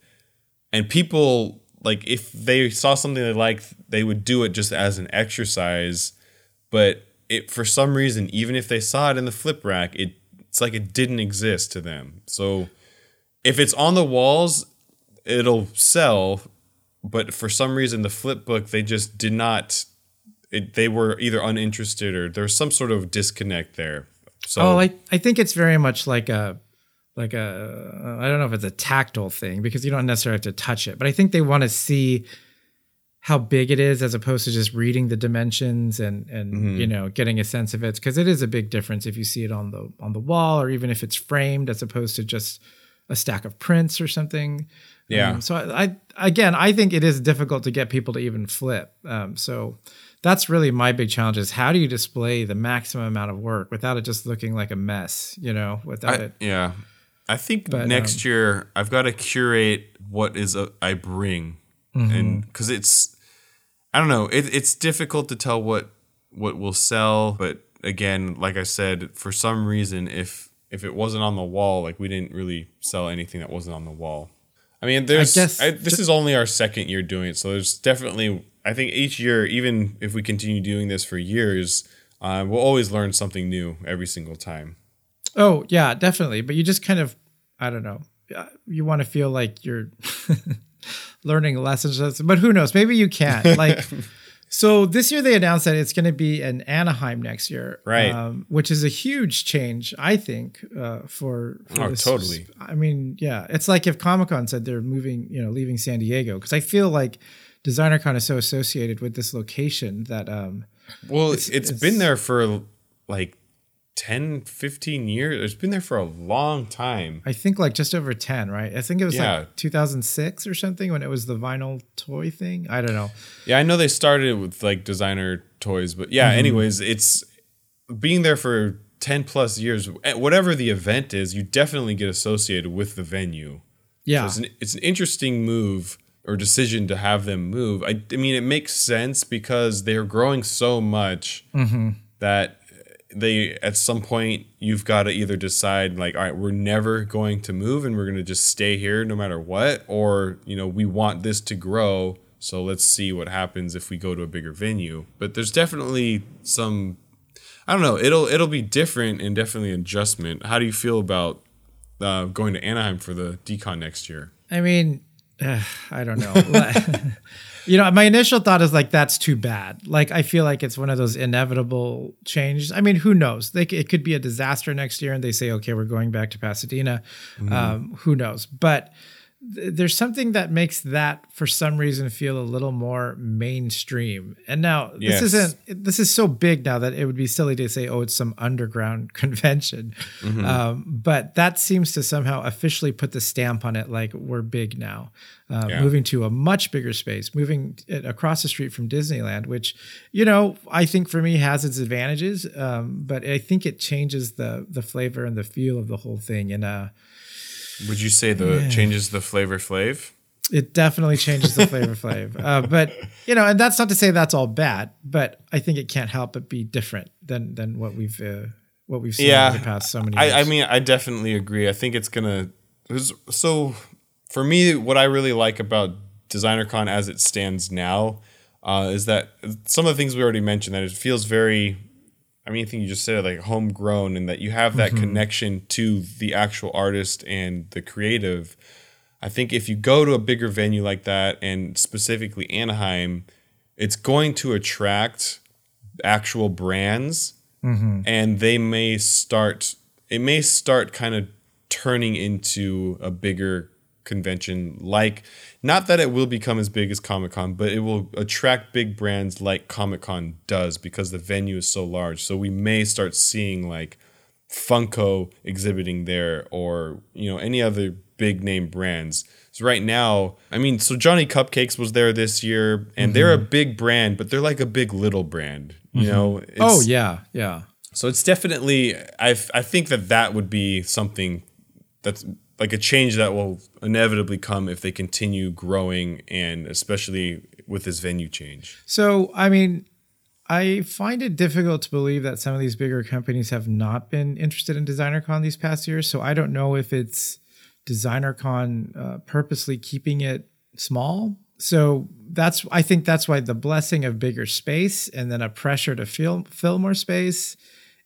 and people like if they saw something they liked, they would do it just as an exercise. But it for some reason, even if they saw it in the flip rack, it it's like it didn't exist to them. So if it's on the walls, it'll sell. But for some reason, the flip book they just did not. It, they were either uninterested or there's some sort of disconnect there. So Oh, I, I think it's very much like a like a I don't know if it's a tactile thing because you don't necessarily have to touch it, but I think they want to see how big it is as opposed to just reading the dimensions and and you know getting a sense of it because it is a big difference if you see it on the on the wall or even if it's framed as opposed to just a stack of prints or something. Yeah. Um, so I, I again I think it is difficult to get people to even flip. Um, so that's really my big challenge is how do you display the maximum amount of work without it just looking like a mess, you know, without I, it. yeah, I think But, next year I've got to curate what is a, I bring, Mm-hmm. and because it's I don't know, it, it's difficult to tell what what will sell, but again, like I said, for some reason, if if it wasn't on the wall, like we didn't really sell anything that wasn't on the wall. I mean, there's guess I, this is only our second year doing it, so there's definitely I think each year, even if we continue doing this for years, uh, we'll always learn something new every single time. Oh, yeah, definitely. But you just kind of, I don't know, uh, you want to feel like you're learning lessons. But who knows? Maybe you can't. Like, so this year they announced that it's going to be in Anaheim next year, Right. Um, which is a huge change, I think, uh, for, for Oh, this- totally. I mean, yeah, it's like if Comic Con said they're moving, you know, leaving San Diego, because I feel like DesignerCon is so associated with this location that, um, Well, it's, it's- been there for like 10, 15 years. It's been there for a long time. I think like just over 10, right? I think it was Yeah. like 2006 or something when it was the vinyl toy thing. I don't know. Yeah, I know they started with like designer toys, but yeah, Mm-hmm. anyways, it's being there for 10 plus years. eh, Whatever the event is, you definitely get associated with the venue. Yeah. It's an, it's an interesting move or decision to have them move. I, I mean, it makes sense because they're growing so much Mm-hmm. that they at some point you've got to either decide like all right we're never going to move and we're going to just stay here no matter what or you know we want this to grow so let's see what happens if we go to a bigger venue. But there's definitely some i don't know it'll it'll be different and definitely adjustment. How do you feel about uh, going to anaheim for the decon next year? I mean, uh, I don't know. you know, my initial thought is like, that's too bad. Like, I feel like it's one of those inevitable changes. I mean, who knows? They, it could be a disaster next year and they say, okay, we're going back to Pasadena. Um, who knows? But there's something that makes that for some reason feel a little more mainstream. And now Yes. this isn't this is so big now that it would be silly to say, oh, it's some underground convention. Um, but that seems to somehow officially put the stamp on it, like we're big now. Uh, Yeah. Moving to a much bigger space, moving it across the street from Disneyland, which you know I think for me has its advantages, um, but I think it changes the the flavor and the feel of the whole thing. And uh, would you say the changes the flavor flav it definitely changes the flavor flav. Uh, but you know, and that's not to say that's all bad, but I think it can't help but be different than than what we've uh, what we've seen Yeah, over the past so many years. I, I mean, I definitely agree. I think it's gonna. So, for me, what I really like about DesignerCon as it stands now, uh, is that some of the things we already mentioned that it feels very. I mean, I think you just said like homegrown, and that you have that mm-hmm. connection to the actual artist and the creative. I think if you go to a bigger venue like that, and specifically Anaheim, it's going to attract actual brands, mm-hmm. and they may start. It may start kind of turning into a bigger convention. Like not that it will become as big as comic-con but it will attract big brands like comic-con does because the venue is so large. So we may start seeing like funko exhibiting there or you know any other big name brands. So right now i mean so johnny cupcakes was there this year and they're a mm-hmm. big brand but they're like a big little brand you mm-hmm. know? Oh, it's- oh yeah, yeah. so it's definitely I I think that that would be something that's like a change that will inevitably come if they continue growing and especially with this venue change. So, I mean, I find it difficult to believe that some of these bigger companies have not been interested in DesignerCon these past years. So, I don't know if it's DesignerCon uh, purposely keeping it small. So, that's I think that's why the blessing of bigger space and then a pressure to fill fill more space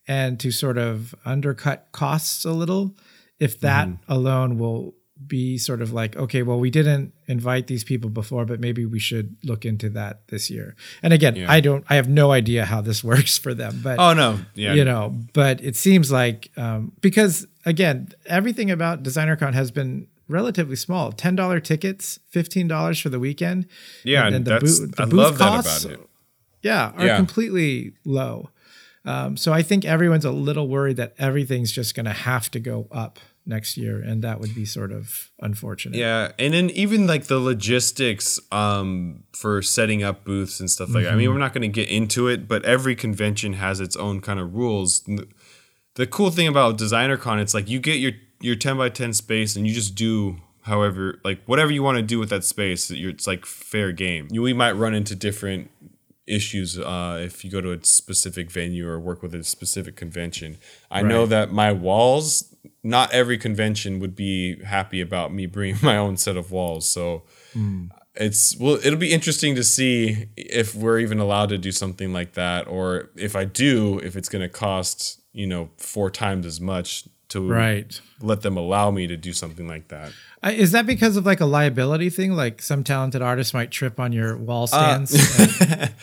and to sort of undercut costs a little. If that alone will be sort of like, okay, well, we didn't invite these people before, but maybe we should look into that this year. And again, Yeah. I don't, I have no idea how this works for them, but Oh no, yeah, you know, but it seems like um, because again, everything about DesignerCon has been relatively small. Ten dollar tickets, fifteen dollars for the weekend. yeah, and the that's booth- the I booth love that costs- about it. yeah, are Yeah. completely low. Um, so I think everyone's a little worried that everything's just going to have to go up next year, and that would be sort of unfortunate. Yeah, and then even like the logistics um, for setting up booths and stuff like that. I mean, we're not going to get into it, but every convention has its own kind of rules. The cool thing about DesignerCon, it's like you get your your ten by ten space and you just do however like whatever you want to do with that space. It's like fair game. You, we might run into different issues uh, if you go to a specific venue or work with a specific convention. I know that my walls, not every convention would be happy about me bringing my own set of walls. So it's well, it'll be interesting to see if we're even allowed to do something like that, or if I do, if it's going to cost you know four times as much to Right. let them allow me to do something like that. I, is that because of like a liability thing? Like some talented artists might trip on your wall Uh, stands.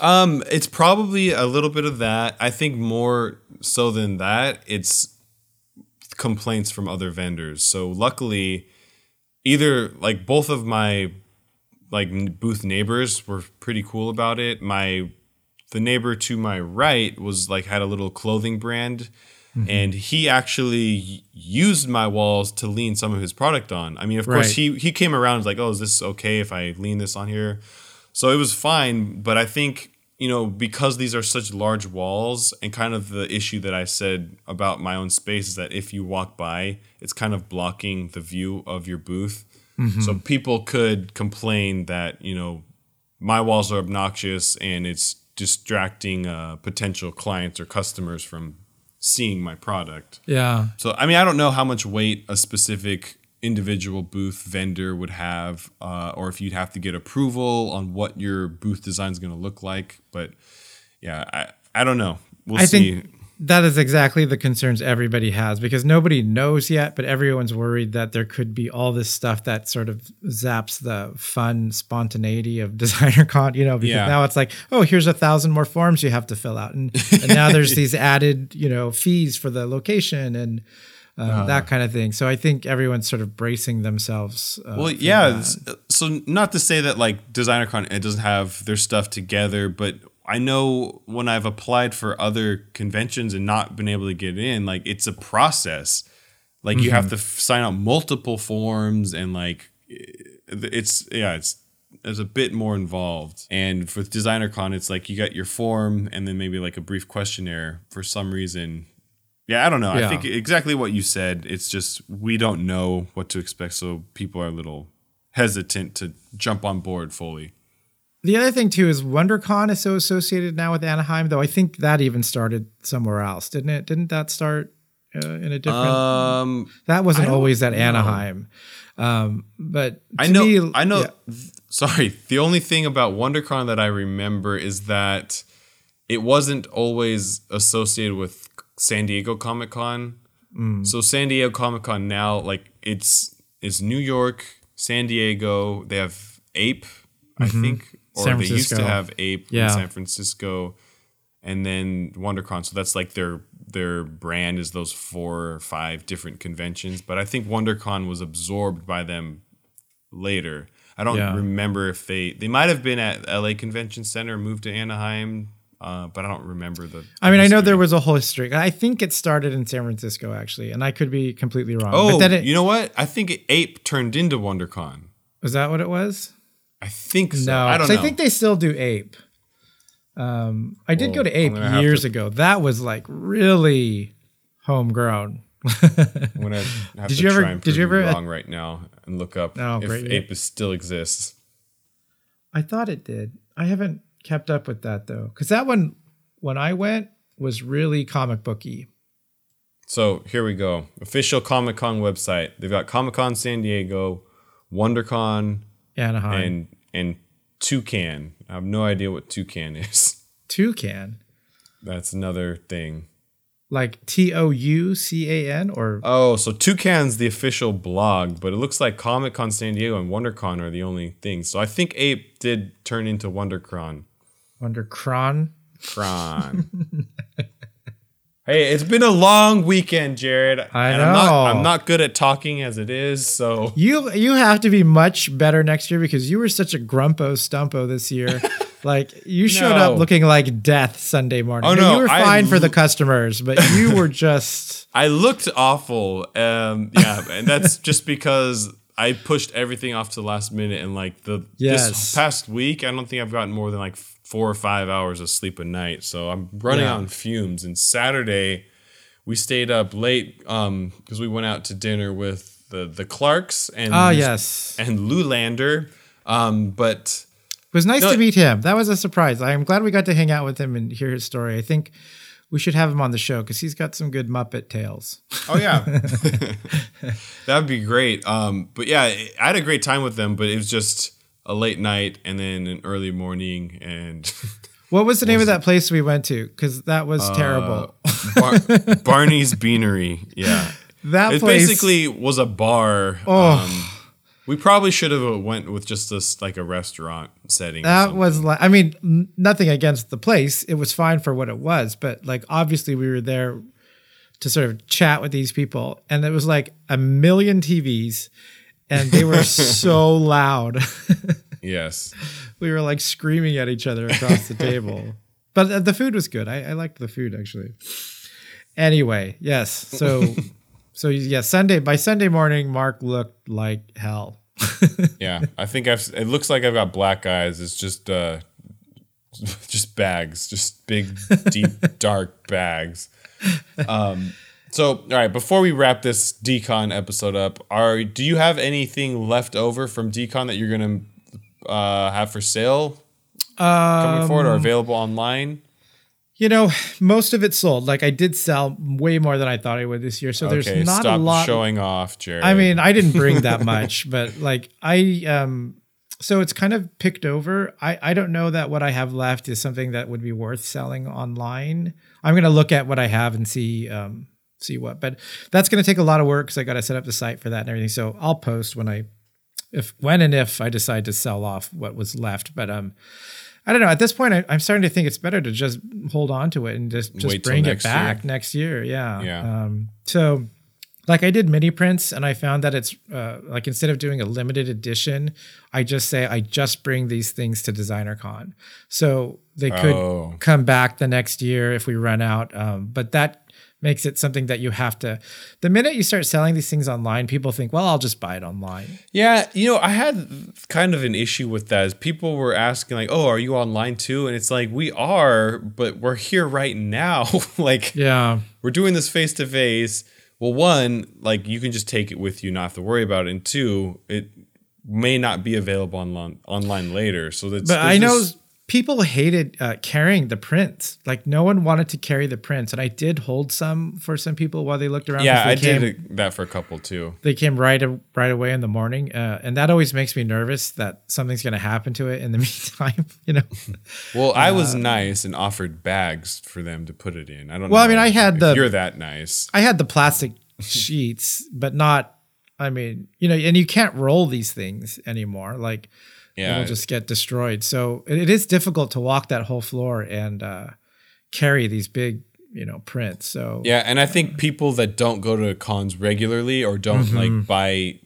Um, it's probably a little bit of that. I think more so than that, it's complaints from other vendors. So luckily, either like both of my like booth neighbors were pretty cool about it. My the neighbor to my right was like had a little clothing brand. And he actually used my walls to lean some of his product on. I mean, of course, he he came around and was like, "Oh, is this okay if I lean this on here?" So it was fine, but I think, you know, because these are such large walls and kind of the issue that I said about my own space is that if you walk by, it's kind of blocking the view of your booth. So people could complain that, you know, my walls are obnoxious and it's distracting uh, potential clients or customers from seeing my product. yeah. So I mean, I don't know how much weight a specific individual booth vendor would have, uh, or if you'd have to get approval on what your booth design is going to look like. But yeah, I I don't know. We'll I see. think that is exactly the concerns everybody has because nobody knows yet, but everyone's worried that there could be all this stuff that sort of zaps the fun spontaneity of designer con, you know, because Yeah. now it's like, oh, here's a thousand more forms you have to fill out. And, and now there's these added, you know, fees for the location and um, Uh-huh. that kind of thing. So I think everyone's sort of bracing themselves. Uh, Well, yeah. that. So not to say that like DesignerCon it doesn't have their stuff together, but I know when I've applied for other conventions and not been able to get in, like it's a process. Like you have mm-hmm. to f- sign out multiple forms and like it's yeah, it's there's a bit more involved. And for DesignerCon, it's like you got your form and then maybe like a brief questionnaire for some reason. Yeah, I don't know. I think exactly what you said. It's just we don't know what to expect, so people are a little hesitant to jump on board fully. The other thing too is WonderCon is so associated now with Anaheim, though I think that even started somewhere else, didn't it? Didn't that start uh, in a different? Um, that wasn't always at know. Anaheim. Um, but I know. me, I know. yeah. th- sorry. The only thing about WonderCon that I remember is that it wasn't always associated with San Diego Comic Con. Mm. So San Diego Comic Con now, like it's it's New York, San Diego. They have Ape, I think, or. San they used to have Ape Yeah. in San Francisco, and then WonderCon. So that's like their their brand is those four or five different conventions. But I think WonderCon was absorbed by them later. I don't Yeah. remember if they they might have been at LA Convention Center, moved to Anaheim, uh, but I don't remember the. I mean, I know there was a whole history. I think it started in San Francisco actually, and I could be completely wrong. Oh, but then it, you know what? I think Ape turned into WonderCon. was that what it was? I think so. No, I don't know. I think they still do Ape. Um, I did Well, go to Ape years to- ago. That was like really homegrown. I'm gonna have Did you ever- did you ever- wrong right now and look up Oh, if great. Ape is still exists. I thought it did. I haven't kept up with that though, because that one when I went was really comic booky. So here we go. Official Comic Con website. They've got Comic Con San Diego, WonderCon, Anaheim, and and Toucan. I have no idea what Toucan is. Toucan, That's another thing. like T O U C A N or Oh, so Toucan's the official blog, but it looks like Comic Con San Diego and WonderCon are the only things. So I think Ape did turn into WonderCon. WonderCron. Cron. hey, it's been a long weekend, Jared. I and I'm not, know. I'm not good at talking as it is, so You you have to be much better next year because you were such a grumpo stumpo this year. like you showed No. up looking like death Sunday morning. Oh, no, you were fine for the customers, but you were just I looked awful. Um, yeah, and that's just because I pushed everything off to the last minute, and like the Yes. this past week, I don't think I've gotten more than like four or five hours of sleep a night. So I'm running Yeah. on fumes. And Saturday, we stayed up late um because we went out to dinner with the the Clarks and oh yes. and Lou Lander. Um, but It was nice No, to meet him. That was a surprise. I am glad we got to hang out with him and hear his story. I think we should have him on the show because he's got some good Muppet tales. Oh yeah, that'd be great. Um, but yeah, I had a great time with them. But it was just a late night and then an early morning, and What was the name of that place we went to? Because that was Uh, terrible. Bar- Barney's Beanery. Yeah, That it place basically was a bar. Oh. Um, we probably should have went with just this like a restaurant setting. That was like, I mean, nothing against the place. It was fine for what it was, but like, obviously, we were there to sort of chat with these people, and it was like a million TVs, and they were so loud. yes. we were like screaming at each other across the table. But the food was good. I, I liked the food actually. Anyway, yes. So, so yeah, Sunday by Sunday morning, Mark looked like hell. Yeah, I think I've. It looks like I've got black eyes. It's just, uh, just bags, just big, deep, dark bags. Um. So, all right. Before we wrap this decon episode up, are do you have anything left over from decon that you're gonna uh, have for sale coming forward Um, or available online? You know, most of it sold. Like I did sell way more than I thought I would this year. So Okay, there's not a lot. showing off, Jared. I mean, I didn't bring that much, but like I um so it's kind of picked over. I I don't know that what I have left is something that would be worth selling online. I'm going to look at what I have and see um see what. But that's going to take a lot of work cuz I got to set up the site for that and everything. So I'll post when I if when and if I decide to sell off what was left, but um I don't know. At this point, I, I'm starting to think it's better to just hold on to it and just just Wait bring it back year. next year. Yeah. Yeah. Um, so like I did mini prints and I found that it's uh, like instead of doing a limited edition, I just say I just bring these things to Designer Con. So they could Oh. come back the next year if we run out. Um, but that makes it something that you have to. The minute you start selling these things online, people think, well, I'll just buy it online. Yeah, you know, I had kind of an issue with that. Is people were asking like, "Oh, are you online too?" And it's like, "We are, but we're here right now. like, Yeah. we're doing this face to face." Well, one, like you can just take it with you, not have to worry about it. And two, it may not be available online online later. So that's But I know this- people hated uh, carrying the prints. Like no one wanted to carry the prints, and I did hold some for some people while they looked around. Yeah, I came, did that for a couple too. They came right right away in the morning, uh, and that always makes me nervous that something's going to happen to it in the meantime. You know. Well, I was nice and offered bags for them to put it in. I don't. Know. Well, I mean, I had the- You're that nice. I had the plastic sheets, but not. I mean, you know, and you can't roll these things anymore. Like Yeah. it'll just get destroyed. So it, it is difficult to walk that whole floor and uh, carry these big, you know, prints. So Yeah, and I think people that don't go to cons regularly or don't Mm-hmm. like buy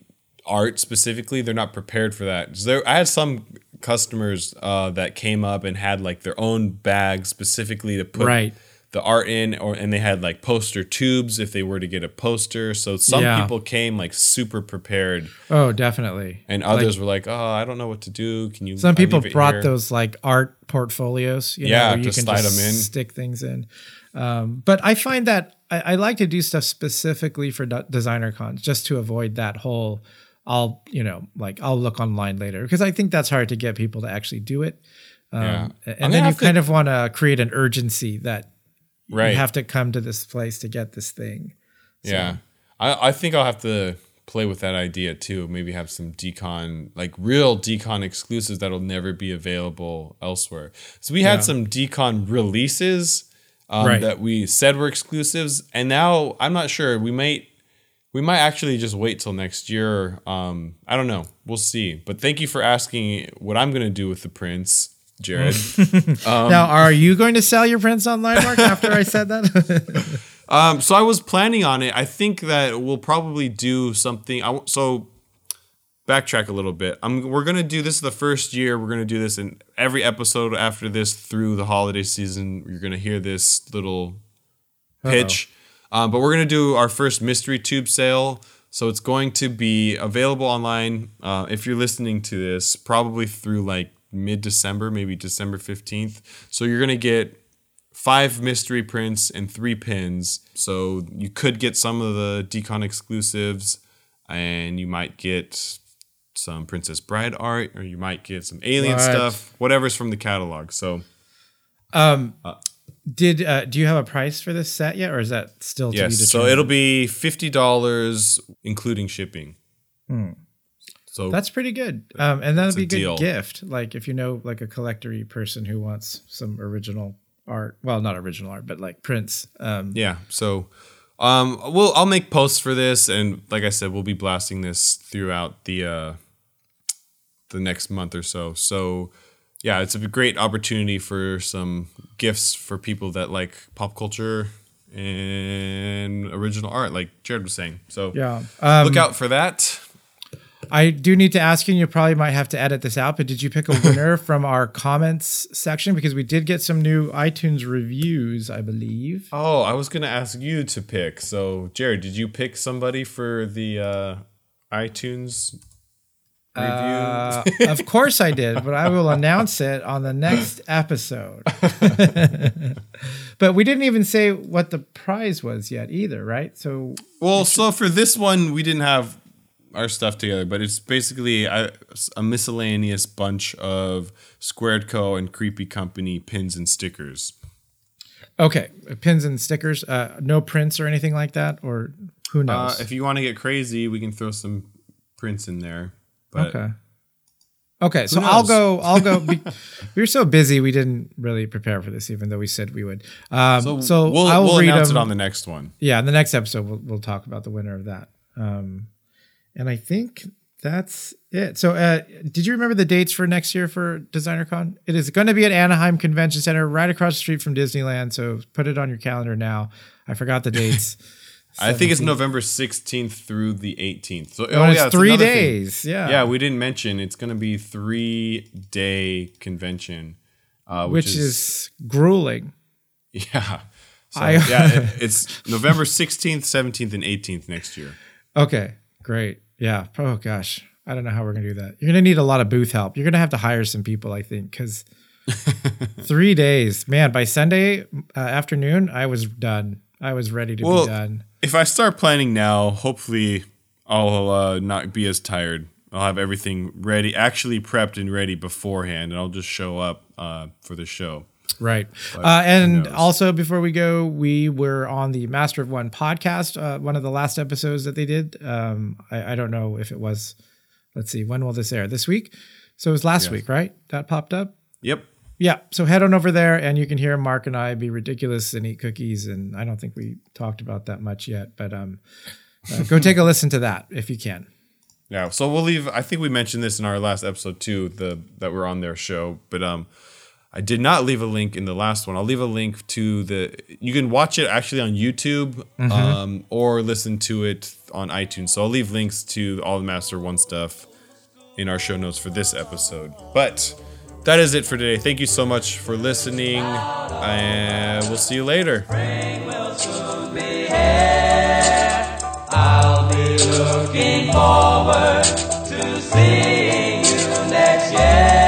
art specifically, they're not prepared for that. So there, I had some customers uh, that came up and had like their own bag specifically to put Right. The art in, or and they had like poster tubes if they were to get a poster. So some Yeah. people came like super prepared, oh, definitely. and others were like, "Oh, I don't know what to do. Can you?" Some people brought here?" those like art portfolios, you know, Yeah, where you can slide just 'em in. stick things in. Um, but I find that I, I like to do stuff specifically for de- designer cons just to avoid that whole. I'll you know like I'll look online later because I think that's hard to get people to actually do it. Um, Yeah. And then you to- kind of want to create an urgency that right. you have to come to this place to get this thing. Yeah. I, I think I'll have to play with that idea too. Maybe have some decon, like real decon exclusives that'll never be available elsewhere. So we had Yeah. some decon releases um, Right. that we said were exclusives, and now I'm not sure. We might. We might actually just wait till next year. Um, I don't know. We'll see. But thank you for asking what I'm going to do with the prints, Jared. now, are you going to sell your prints online, Mark? After I said that, Um, so I was planning on it. I think that we'll probably do something. I, so backtrack a little bit. I'm, we're gonna do this is the first year. We're gonna do this in every episode after this through the holiday season. You're gonna hear this little pitch. Um, but we're gonna do our first mystery tube sale. So it's going to be available online. Uh, if you're listening to this, probably through like mid December, maybe December 15th. So you're gonna get five mystery prints and three pins. So you could get some of the Decon exclusives, and you might get some Princess Bride art, or you might get some alien What? stuff, whatever's from the catalog. So um did uh, do you have a price for this set yet, or is that still to be yes, so it'll be fifty dollars including shipping. So That's pretty good. Um, and that'd be a good deal. gift. Like if you know like a collectory person who wants some original art. Well, not original art, but like prints. Um, yeah, so um, we'll I'll make posts for this, and like I said, we'll be blasting this throughout the uh, the next month or so. So yeah, it's a great opportunity for some gifts for people that like pop culture and original art, like Jared was saying. So yeah. Um, look out for that. I do need to ask you, and you probably might have to edit this out, but did you pick a winner from our comments section? Because we did get some new iTunes reviews, I believe. Oh, I was gonna ask you to pick. So Jared, did you pick somebody for the uh, iTunes review? Uh, of course I did, but I will announce it on the next episode. but we didn't even say what the prize was yet either, right? So Well, so for this one, we didn't have our stuff together, but it's basically a, a miscellaneous bunch of Squared Co. and Creepy Company pins and stickers. Okay, pins and stickers. Uh, no prints or anything like that, or who Uh, knows? if you want to get crazy, we can throw some prints in there. But okay. Okay, so I'll go. I'll go. Be, we were so busy, we didn't really prepare for this, even though we said we would. Um, so so, we'll, I will we'll read announce them. it on the next one. yeah, in the next episode, we'll, we'll talk about the winner of that. Um, and I think that's it. So, uh, did you remember the dates for next year for DesignerCon? It is going to be at Anaheim Convention Center, right across the street from Disneyland. So, put it on your calendar now. I forgot the dates. I think it's November 16th through the 18th. So, Oh, it's that's three another thing. days. Yeah. Yeah, we didn't mention it's going to be three day convention, uh, which, which, is, grueling. yeah. So, I- yeah, it- it's November 16th, 17th, and 18th next year. Okay, great. Yeah. Oh gosh, I don't know how we're gonna do that. You're gonna need a lot of booth help. You're gonna have to hire some people, I think, because three days, man. By Sunday uh, afternoon, I was done. I was ready to Well, be done. If I start planning now, hopefully I'll uh, not be as tired I'll have everything ready, actually prepped and ready beforehand, and I'll just show up uh, for the show. Right. Uh, and also, before we go, we were on the Master of One podcast, uh, one of the last episodes that they did. Um, I, I don't know if it was, let's see, when will this air? This week? So it was last Yes. week, right? That popped up? Yep. Yeah. So head on over there and you can hear Mark and I be ridiculous and eat cookies. And I don't think we talked about that much yet, but um, uh, go take a listen to that if you can. Yeah, so we'll leave. I think we mentioned this in our last episode too, the that we're on their show. But um, I did not leave a link in the last one. I'll leave a link to the. You can watch it actually on YouTube mm-hmm. um, or listen to it on iTunes. So I'll leave links to all the Master One stuff in our show notes for this episode. But that is it for today. Thank you so much for listening. And we'll see you later. I'll be looking forward to seeing you next year.